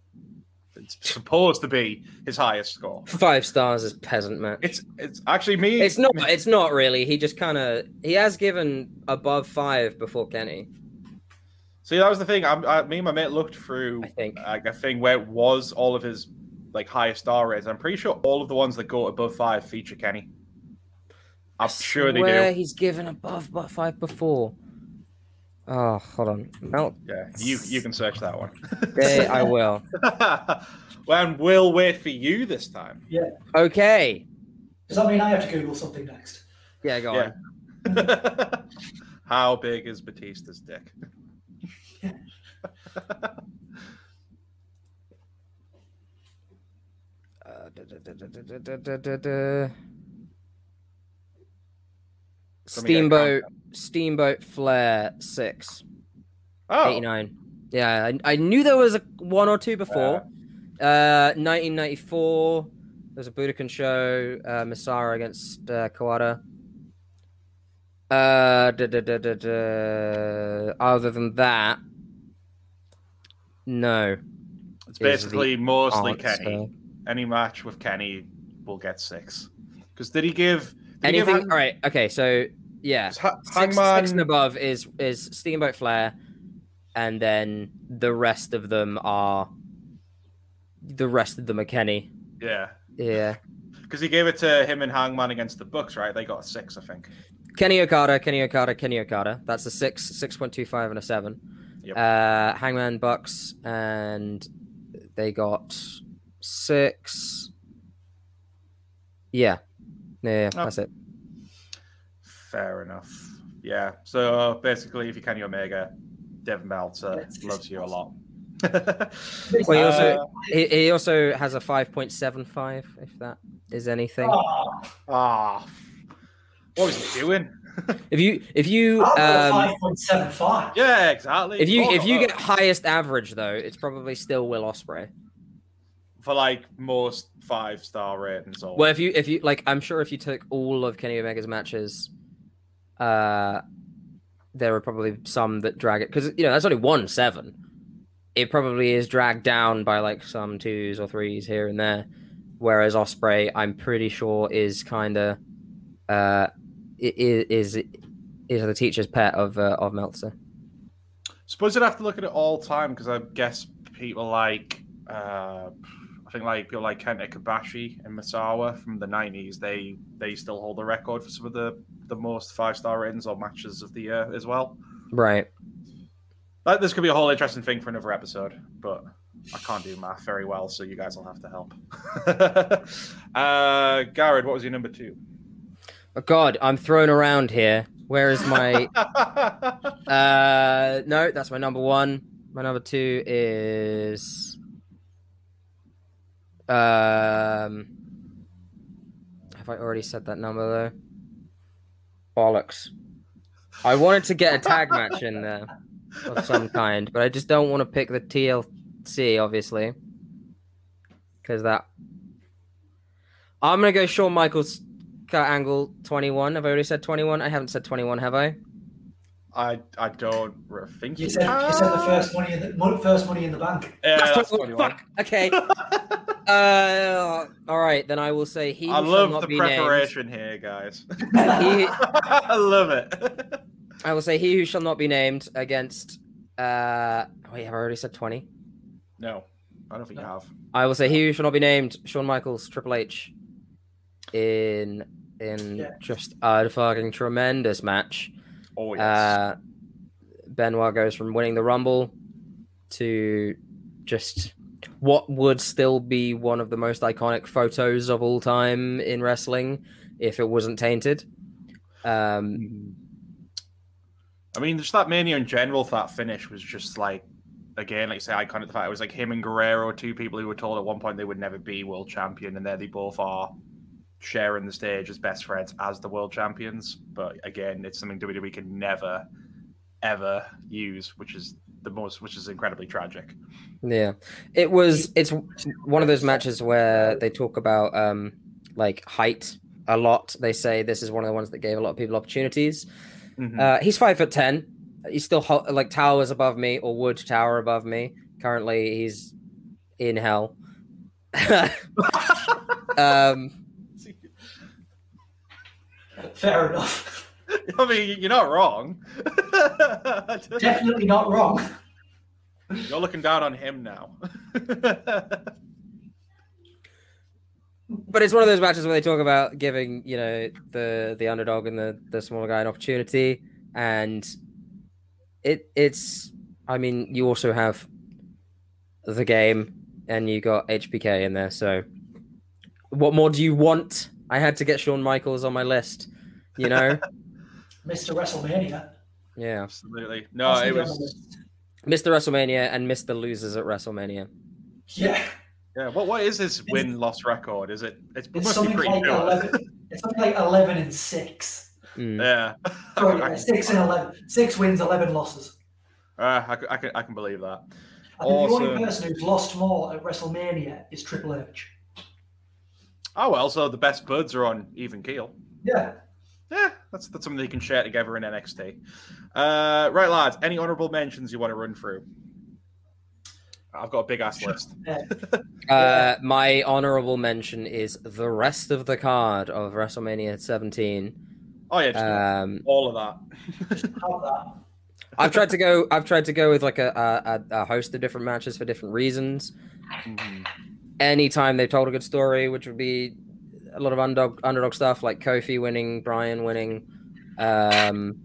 it's supposed to be his highest score. Five stars is peasant match. It's it's actually me. It's not. It's not really. He just kind of. He has given above five before Kenny. See, that was the thing. I, I, me and my mate looked through I think. like a thing where it was all of his like highest star rates. I'm pretty sure all of the ones that go above five feature Kenny. I'm sure they Where do. he's given above five before. Oh, hold on. Mount Yeah, you you can search that one. Day, I will. well, and we'll wait for you this time. Yeah. Okay. Does that mean I have to Google something next? Yeah, go Yeah. on. How big is Batista's dick? Steamboat. Steamboat Flair six. Oh, 89. Yeah, I, I knew there was a one or two before. Uh, 1994, there was a Budokan show, uh, Misawa against uh, Kawada. Uh, da, da, da, da, da. Other than that, no. it's basically mostly Kenny. Any match with Kenny will get six. Because did he give did he give Anything? Hang- All right. Okay. So yeah, Ha- six, Hangman? six and above is is Steamboat Flair, and then the rest of them are the rest of them are Kenny. yeah, Yeah. because he gave it to him and Hangman against the Bucks, right? They got a six, I think. Kenny Okada, Kenny Okada, Kenny Okada. That's a six, six point two five, and a seven. Yep. Uh, Hangman Bucks, and they got six. Yeah, yeah, yeah, Oh. that's it. Fair enough. Yeah. So basically, if you Kenny Omega, Devin Meltzer That's loves you a lot. Well, he also- Uh, He, he also has a five point seven five, if that is anything. Oh, ah, what was he doing? If you if you um, five point seven five. yeah, exactly. if you Oh, if you oh, get highest average though, it's probably still Will Ospreay. For like most five star ratings, or Well, if you if you like, I'm sure if you took all of Kenny Omega's matches, uh, there are probably some that drag it because you know that's only one seven. It probably is dragged down by like some twos or threes here and there, whereas Ospreay, I'm pretty sure, is kind of uh, i- i- is is the teacher's pet of uh, of Meltzer. suppose you'd have to look at it all time because I guess people like uh, I think like people like Kenta Kobashi and Misawa from the nineties, they they still hold the record for some of the the most five star ratings or matches of the year as well. Right. Like, this could be a whole interesting thing for another episode, but I can't do math very well, so you guys will have to help. uh, Garrett, what was your number two? Oh God, I'm thrown around here. Where is my? Uh, no, that's my number one. My number two is um. Have I already said that number though? Bollocks. I wanted to get a tag match in there of some kind, but I just don't want to pick the TLC, obviously, because that. I'm gonna go Shawn Michaels Kurt Angle 21. Have I already said 21? I haven't said 21, have I? I I don't re- think You said you said the first money in the first money in the bank. Yeah, That's that's 21. 21. Fuck. Okay. uh, all right, then I will say he. I love not the be named- preparation here, guys. He- I love it. I will say he who shall not be named against. Uh, wait, have I already said 20? no, I don't think you have. I will say he who shall not be named Shawn Michaels, Triple H, in in Yeah. just a fucking tremendous match. Oh yes. Uh, Benoit goes from winning the Rumble to just what would still be one of the most iconic photos of all time in wrestling if it wasn't tainted. Um, I mean, just that mania in general, that finish was just like, again, like you say, iconic. The fact it was like him and Guerrero, two people who were told at one point they would never be world champion, and there they both are sharing the stage as best friends as the world champions. But again, it's something WWE can never, ever use, which is the most, which is incredibly tragic. yeah, it was. It's one of those matches where they talk about um, like height a lot. They say this is one of the ones that gave a lot of people opportunities. Mhm. Uh, he's five foot ten. He's still ho- like towers above me or would tower above me. Currently, he's in hell. um, Fair enough. I mean, you're not wrong. Definitely not wrong. You're looking down on him now. but it's one of those matches where they talk about giving you know the the underdog and the the smaller guy an opportunity, and it it's. I mean, you also have the game, and you got HBK in there. So, what more do you want? I had to get Shawn Michaels on my list. You know, Mr. WrestleMania. yeah. Absolutely. No, That's it was. Mr. WrestleMania and Mr. Losers at WrestleMania. Yeah. Yeah. What what is his win loss record? Is it? It's, it It's something pretty like good. 11. It's something like 11 and 6. Mm. Yeah. Sorry, I, six and eleven. Six wins, eleven losses. uh, I, c- I can, I can believe that. I think the only person who's lost more at WrestleMania is Triple H. Oh well, so the best buds are on even keel. Yeah. Yeah, that's that's something they can share together in NXT. Uh, right, lads. Any honourable mentions you want to run through? I've got a big ass list. Uh, my honorable mention is the rest of the card of WrestleMania 17. Oh yeah, just Um, all of that. have that. I've tried to go. I've tried to go with like a, a, a host of different matches for different reasons. Mhm. Anytime they told a good story, which would be a lot of underdog underdog stuff, like Kofi winning, Bryan winning, um,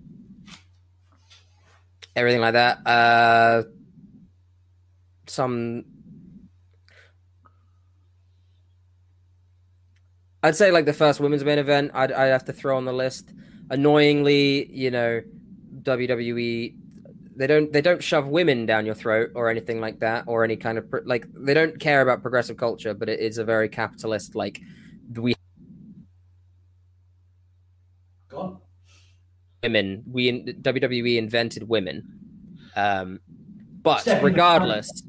everything like that. Uh, some, I'd say like the first women's main event. I'd I'd have to throw on the list. Annoyingly, you know, WWE they don't they don't shove women down your throat or anything like that or any kind of pro- like they don't care about progressive culture but it is a very capitalist like we Go on. women. We in, WWE invented women. Um but regardless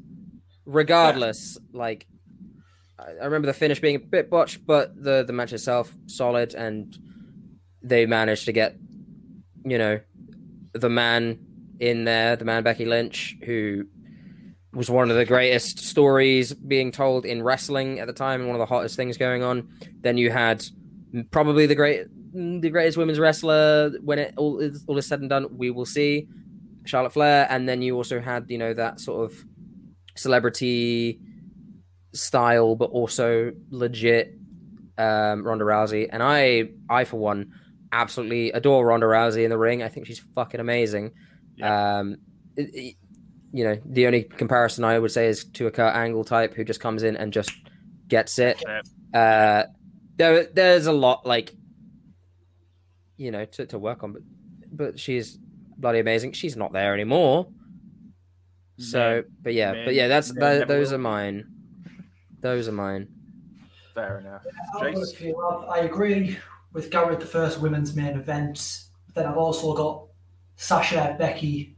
regardless like I I remember the finish being a bit botched but the the match itself solid and they managed to get you know the man in there the man Becky Lynch who was one of the greatest stories being told in wrestling at the time and one of the hottest things going on. Then you had probably the great the greatest women's wrestler when it all is all is said and done we will see. Charlotte Flair and then you also had you know that sort of celebrity style but also legit um Ronda Rousey. And I I for one absolutely adore Ronda Rousey in the ring. I think she's fucking amazing. Um it- it- you know the only comparison I would say is to a Kurt Angle type who just comes in and just gets it. Uh there there's a lot like you know to, to work on but but she's bloody amazing she's not there anymore so Man, but yeah man, but yeah that's man tho- those will are mine those are mine Fair enough. I've got a Jace? few. I I agree with Garrett, the first women's main event. Then I've also got Sasha, Becky,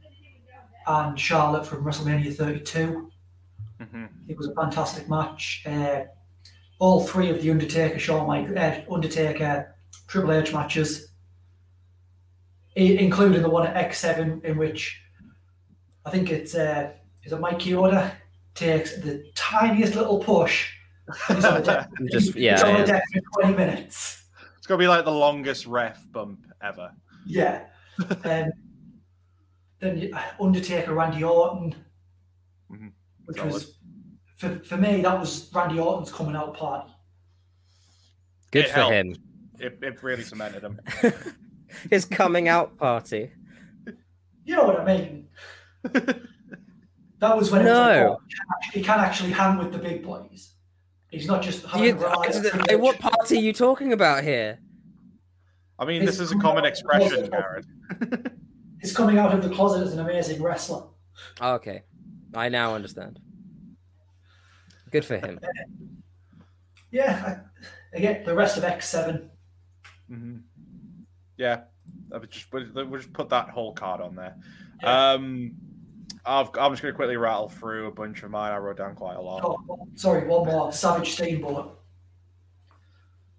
and Charlotte from WrestleMania 32. Mhm. It was a fantastic match. Uh, all three of the Undertaker, Shawn Michaels, uh, Undertaker, Triple H matches, i- including the one at X7, in which I think it's uh, is it Mike Chioda takes the tiniest little push. On just yeah, He's on yeah. the deck for 20 minutes. It's gonna be like the longest ref bump ever. Yeah. Um, then Undertaker, Randy Orton, Mhm. which Solid. was for, for me that was Randy Orton's coming out party. good It for helped. him It, it really cemented him. his coming out party You know what I mean? That was when it was like, oh, he can actually- he can actually hang with the big boys. He's not just having You- a ride at Triple what party are you talking about here I mean, It's this is a common expression, Garrett. He's coming out of the closet as an amazing wrestler. okay I now understand good for him Yeah, I, again, the rest of X7. Mhm. Yeah, I would just we'll, just put that whole card on there. Yeah. Um, I've, I'm just going to quickly rattle through a bunch of mine. I wrote down quite a lot, Oh, sorry, one more. Savage Steamboat.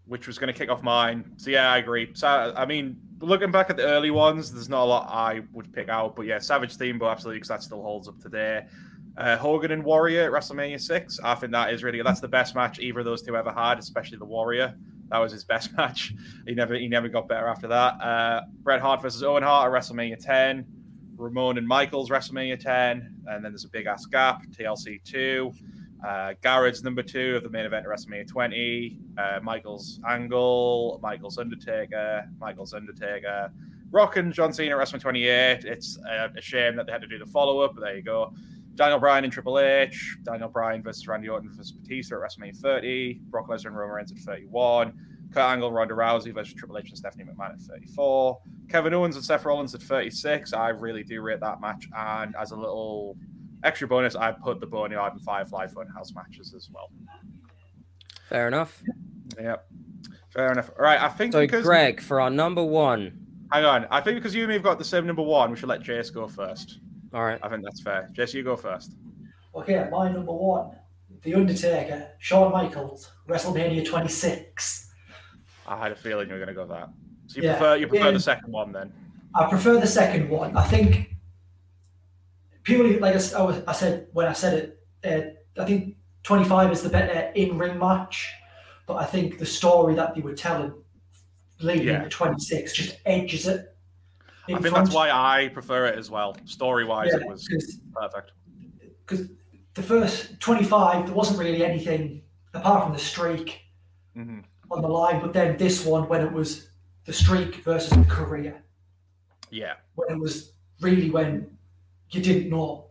which was going to kick off mine. So yeah, I agree. So I mean, looking back at the early ones, there's not a lot I would pick out, but yeah, Savage Steamboat absolutely because that still holds up today. Uh, Hogan and Warrior at WrestleMania six. I think that is really that's the best match either of those two ever had, especially the Warrior. That was his best match. He never he never got better after that. Uh, Bret Hart versus Owen Hart at WrestleMania ten. Ramon and Michaels WrestleMania ten, and then there's a big ass gap. TLC two. Uh, Garrett's number two of the main event at WrestleMania 20. Uh, Michaels Angle, Michaels Undertaker, Michaels Undertaker, Rock and John Cena at WrestleMania 28. It's uh, a shame that they had to do the follow up, but there you go. Daniel Bryan and Triple H, Daniel Bryan versus Randy Orton versus Batista at WrestleMania 30, Brock Lesnar and Roman Reigns at 31, Kurt Angle, Ronda Rousey versus Triple H and Stephanie McMahon at 34, Kevin Owens and Seth Rollins at 36. I really do rate that match, and as a little extra bonus, I put the Boneyard and Firefly Funhouse matches as well. fair enough Yep. Fair enough. All right. I think so because Greg for our number one hang on. I think because you and me have got the same number one, we should let Jace go first. All right. I think that's fair. Jace, you go first. Okay, my number one, The Undertaker, Shawn Michaels, WrestleMania 26. I had a feeling you were going to go that. So you Yeah. prefer you prefer Yeah. the second one then? I prefer the second one. I think purely like I s- I, was, I said when I said it, uh, I think 25 is the better in-ring match, but I think the story that they were telling leading Yeah. into 26 just edges it. I think front. that's why I prefer it as well. Story wise, Yeah, it was perfect. because the first 25 there wasn't really anything apart from the streak hmm on the line, but then this one when it was the streak versus the career. Yeah, when it was really when you didn't know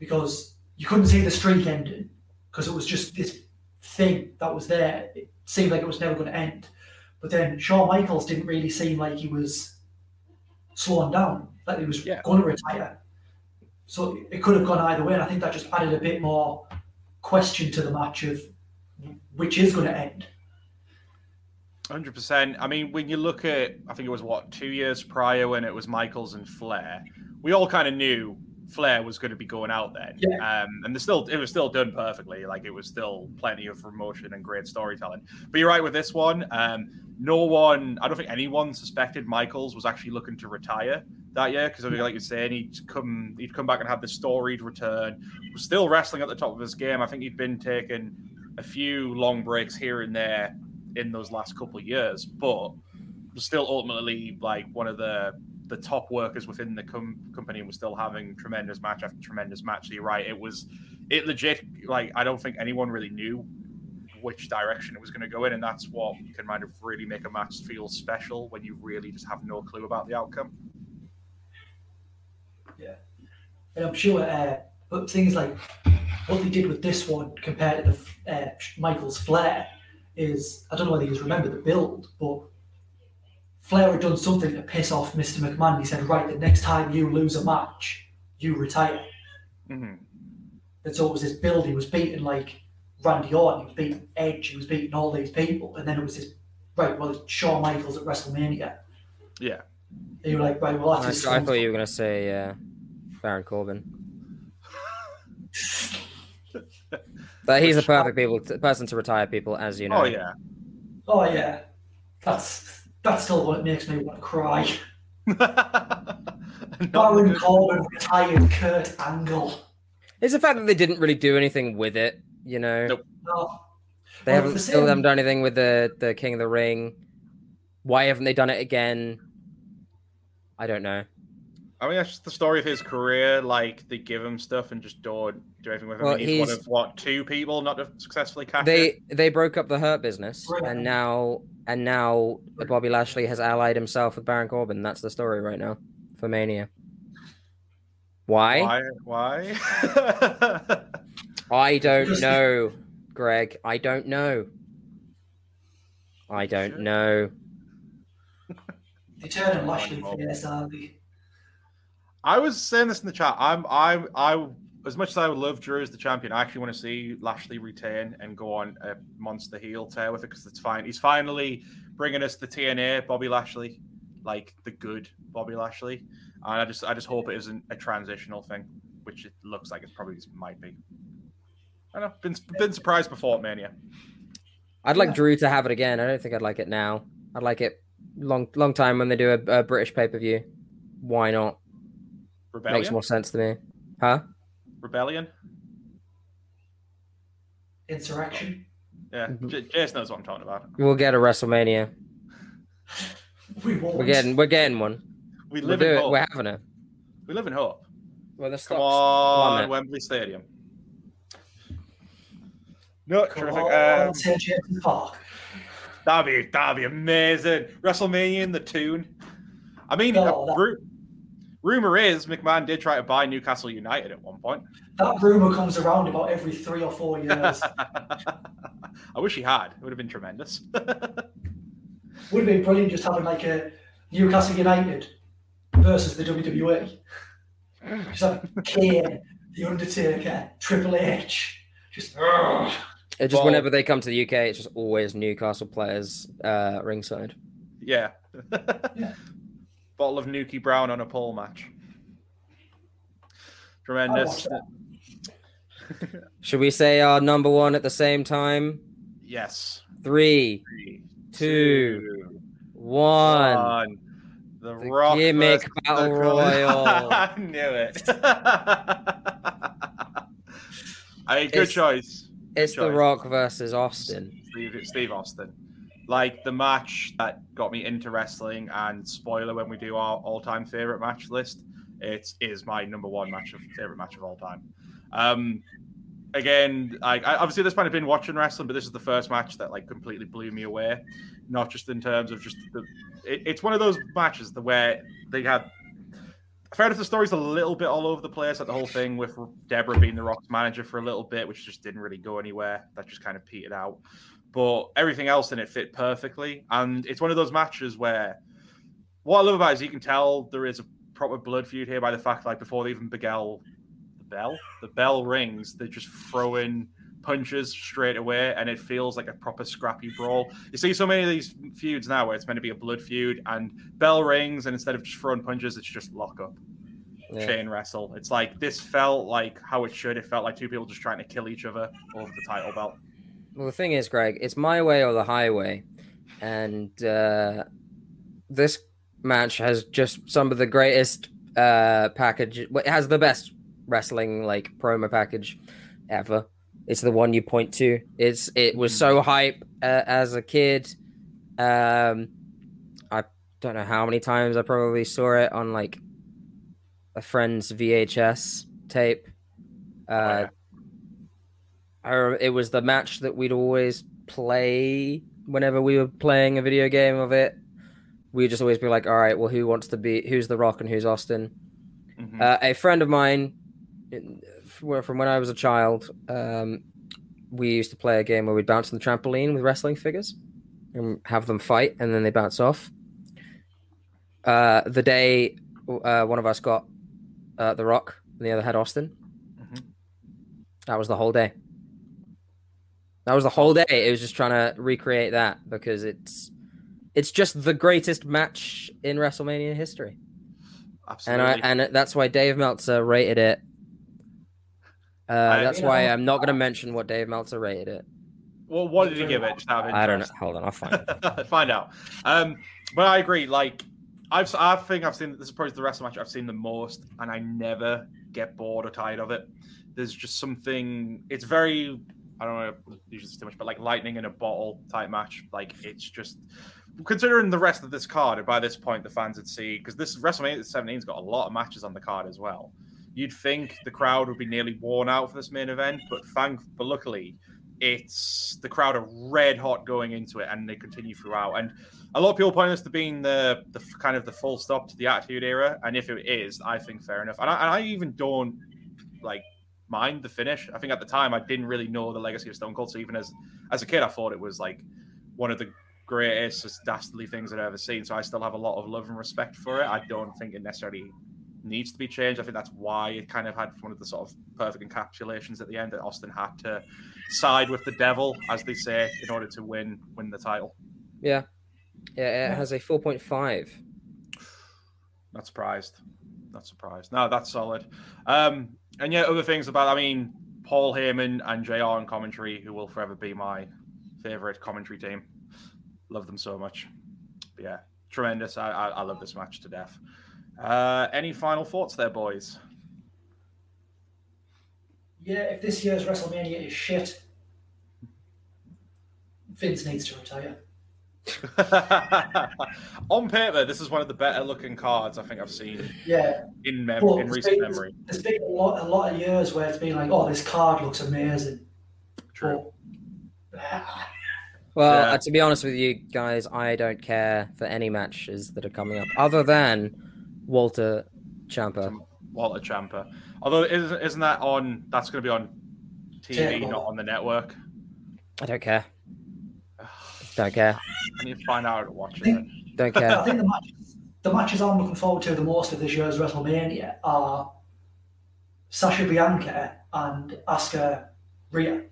because you couldn't see the streak ending because it was just this thing that was there. It seemed like it was never going to end. But then Shawn Michaels didn't really seem like he was slowing down, like he was Yeah. going to retire. So it could have gone either way. And I think that just added a bit more question to the match of which is going to end. hundred percent. I mean, when you look at, I think it was what two years prior when it was Michaels and Flair, we all kind of knew Flair was going to be going out then. Yeah. Um, and still, it was still done perfectly. Like it was still plenty of promotion and great storytelling. But you're right with this one. Um, no one, I don't think anyone suspected Michaels was actually looking to retire that year because, like you're saying, he'd come, he'd come back and have this storied return. Was still wrestling at the top of his game. I think he'd been taking a few long breaks here and there in those last couple of years, but was still ultimately like one of the the top workers within the com- company were still having tremendous match after tremendous match. So you're right, it was it legit like I don't think anyone really knew which direction it was going to go in, and that's what can kind of really make a match feel special when you really just have no clue about the outcome. Yeah. And I'm sure, uh, but things like what they did with this one compared to the uh, Michael's Flair is I don't know whether you remember the build, but Flair had done something to piss off Mr. McMahon. He said, "Right, the next time you lose a match, you retire." hmm And so it was this build. He was beating like Randy Orton, he was beating Edge, he was beating all these people, and then it was this right. Well, it's Shawn Michaels at WrestleMania. Yeah. And you were like, right, well, I, that's his I thought you were gonna say uh, Baron Corbin. But he's the perfect people to, person to retire people, as you know. Oh yeah. Oh yeah, that's that's still what makes me want to cry. Not Baron the Corbin retired Kurt Angle. It's the fact that they didn't really do anything with it. You know, Nope. No, they Well, haven't the still haven't done anything with the the King of the Ring. Why haven't they done it again? I don't know. I mean, that's just the story of his career. Like they give him stuff and just don't do anything with him. Well, and he's, one of what two people not to successfully catch it. They they broke up the Hurt business, Right. and now and now Bobby Lashley has allied himself with Baron Corbin. That's the story right now for Mania. Why? Why? Why? I don't know, Greg. I don't know. I don't Sure. know. they turn Lashley face, are? I was saying this in the chat. I'm, I, I, as much as I would love Drew as the champion, I actually want to see Lashley retain and go on a monster heel tear with it because it's fine. He's finally bringing us the TNA Bobby Lashley, like the good Bobby Lashley, and I just, I just hope it isn't a transitional thing, which it looks like it probably might be. I don't know. Been, been surprised before at Mania. I'd like Yeah. Drew to have it again. I don't think I'd like it now. I'd like it long, long time when they do a, a British pay per view. Why not? Rebellion. Makes more sense to me. Huh? Rebellion. Insurrection. Yeah, Mhm. J- Jason knows what I'm talking about. We'll get a WrestleMania. We won't. We're getting, we're getting one. We We'll live do in it. hope. We're having it. We live in hope. Well, the Come stocks- on. Wembley Stadium. No, Come terrific. on, Um, St. James Park. that'd be that'd be amazing. WrestleMania in the tune. I mean, Oh, uh, that- ru- rumor is McMahon did try to buy Newcastle United at one point. That rumor comes around about every three or four years. I wish he had. It would have been tremendous. Would have been brilliant just having like a Newcastle United versus the WWE. Just have Kane, The Undertaker, Triple H. Just ugh. It just Well- whenever they come to the UK, it's just always Newcastle players uh, ringside. yeah. bottle of Newkie Brown on a pole match. Tremendous. Oh, Should we say our number one at the same time? Yes. Three, Three, two, one. one. The, The Rock gimmick versus battle the- royal. I knew it. I mean, good It's- choice. It's The choice. Rock versus Austin. Steve, Steve Austin. Like the match that got me into wrestling, and spoiler when we do our all-time favorite match list, it is my number one match of favorite match of all time. Um, again, like I, obviously this might have been watching wrestling, but this is the first match that like completely blew me away. Not just in terms of just the, it, it's one of those matches the where they had. Fair enough, the story's a little bit all over the place. Like the whole thing with Debra being the Rock's manager for a little bit, which just didn't really go anywhere. That just kind of petered out. But everything else in it fit perfectly, and it's one of those matches where what I love about it is you can tell there is a proper blood feud here by the fact like before they even began the bell, the bell rings, they're just throwing punches straight away, and it feels like a proper scrappy brawl. You see so many of these feuds now where it's meant to be a blood feud, and bell rings, and instead of just throwing punches, it's just lock up, Yeah. chain wrestle. It's like this felt like how it should. It felt like two people just trying to kill each other over the title belt. Well, the thing is, Greg, it's my way or the highway, and uh, this match has just some of the greatest uh, package. It has the best wrestling like promo package ever. It's the one you point to. It's it was so hype uh, as a kid. Um, I don't know how many times I probably saw it on like a friend's VHS tape. Uh, Oh, yeah. I it was the match that we'd always play whenever we were playing a video game of it. We'd just always be like, all right, well, who wants to be, who's The Rock and who's Austin? Mhm. Uh, a friend of mine, from when I was a child, um, we used to play a game where we'd bounce on the trampoline with wrestling figures and have them fight, and then they bounce off. Uh, the day uh, one of us got uh, The Rock and the other had Austin, Mhm. that was the whole day. That was the whole day. It was just trying to recreate that because it's it's just the greatest match in WrestleMania history, and I Absolutely. and that's why Dave Meltzer rated it. Uh, I- that's why know, I'm not going to mention what Dave Meltzer rated it. well, what did you give it? I don't know. Hold on, I'll find it. find out. Um, but I agree. Like, I've I think I've seen this is probably the wrestling match I've seen the most, and I never get bored or tired of it. There's just something. It's very. I don't know. Usually it's too much, but like lightning in a bottle type match. Like it's just considering the rest of this card, and by this point the fans would see because this WrestleMania 17's got a lot of matches on the card as well. You'd think the crowd would be nearly worn out for this main event, but thank, but luckily, it's the crowd are red hot going into it, and they continue throughout. And a lot of people point this to being the the kind of the full stop to the Attitude Era, and if it is, I think fair enough. And I, and I even don't like mind the finish. I think at the time I didn't really know the legacy of Stone Cold, so even as as a kid, I thought it was like one of the greatest, just dastardly things that I've ever seen. So I still have a lot of love and respect for it. I don't think it necessarily needs to be changed. I think that's why it kind of had one of the sort of perfect encapsulations at the end that Austin had to side with the devil, as they say, in order to win win the title. Yeah, yeah, it has a 4.5. Not surprised. Not surprised. No, that's solid. Um, and yeah, other things about I mean, Paul Heyman and JR in commentary, who will forever be my favorite commentary team. Love them so much. But yeah, tremendous. I, I, I love this match to death. Uh, any final thoughts there, boys? Yeah, if this year's WrestleMania is shit, Vince needs to retire. On paper, this is one of the better looking cards I think I've seen Yeah, in mem- Well, in recent been- memory. there's been a lot, a lot of years where it's been like, oh, this card looks amazing. True. But, ah, Well, Yeah. uh, to be honest with you guys, I don't care for any matches that are coming up other than Walter Ciampa. Walter Ciampa. Although isn't isn't that on? That's going to be on TV, Yeah. not on the network. I don't care. Don't care. I need to find out how to watch it. Don't care. I care. think the matches, the matches I'm looking forward to the most of this year's WrestleMania are Sasha Bianca and Asuka Rhea.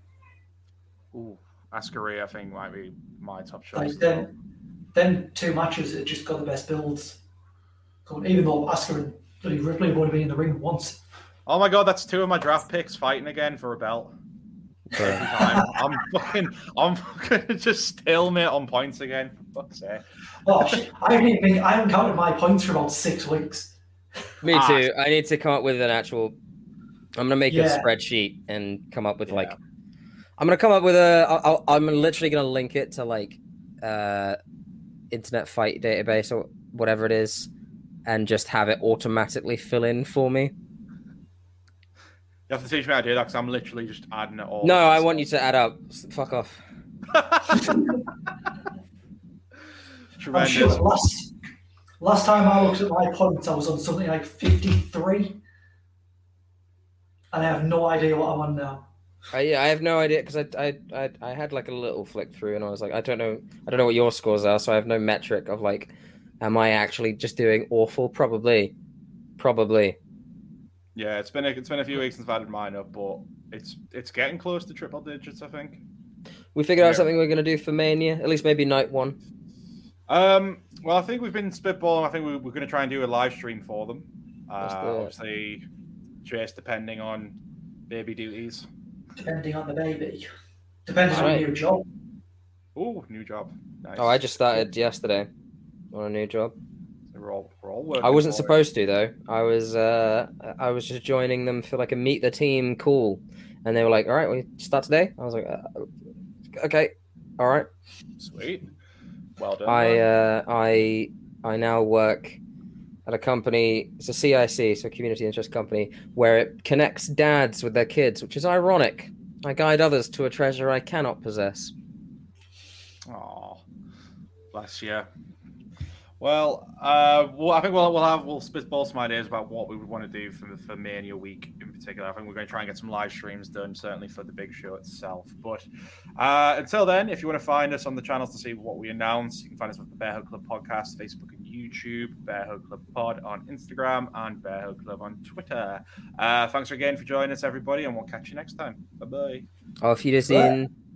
Ooh, Ascari, I think might be my top choice. Like as well. them, them two matches have just got the best builds. Even though Asuka and bloody Ripley have only been in the ring once. Oh my god, that's two of my draft picks fighting again for a belt. Every. I'm fucking, I'm fucking just stalemate on points again. Fuck's sake. Oh shit! I haven't even been, I haven't counted my points for about six weeks. Me Ah. too. I need to come up with an actual. I'm gonna make a spreadsheet and come up with Yeah. like. I'm gonna come up with a. I'll, I'll- I'm literally gonna link it to like, uh, Internet Fight database or whatever it is, and just have it automatically fill in for me. You have to teach me how to do that because I'm literally just adding it all. No, I want you to add up. Fuck off. I'm sure last last time I looked at my points, I was on something like 53, and I have no idea what I'm on now. I, yeah, I have no idea because I, I I I had like a little flick through and I was like, I don't know, I don't know what your scores are, so I have no metric of like, am I actually just doing awful? Probably, probably. Yeah, it's been a, it's been a few weeks since I've added mine up, but it's it's getting close to triple digits, I think. We figured out Yeah. something we're gonna do for Mania, at least maybe night one. Um, well, I think we've been spitballing. I think we, we're going to try and do a live stream for them. Let's Uh, do obviously, just depending on baby duties. Depending on the baby, depends on Right. your job. Oh, new job. Nice. Oh, I just started yesterday on a new job. We're all, we're all working I wasn't for it. supposed to though. I was uh I was just joining them for like a meet the team call, and they were like, "All right, we start today." I was like, uh, "Okay, all right." Sweet. Well done. I uh, I I now work at a company. It's a CIC, so a community interest company, where it connects dads with their kids, which is ironic. I guide others to a treasure I cannot possess. Oh, bless you. Well, uh, well, I think we'll we'll have we'll spitball some ideas about what we would want to do for for Mania week in particular. I think we're going to try and get some live streams done, certainly for the big show itself. But uh, until then, if you want to find us on the channels to see what we announce, you can find us with the Bear Hug Club podcast, Facebook and YouTube, Bear Hug Club Pod on Instagram, and Bear Hug Club on Twitter. Uh, thanks again for joining us, everybody, and we'll catch you next time. Bye bye. Auf Wiedersehen.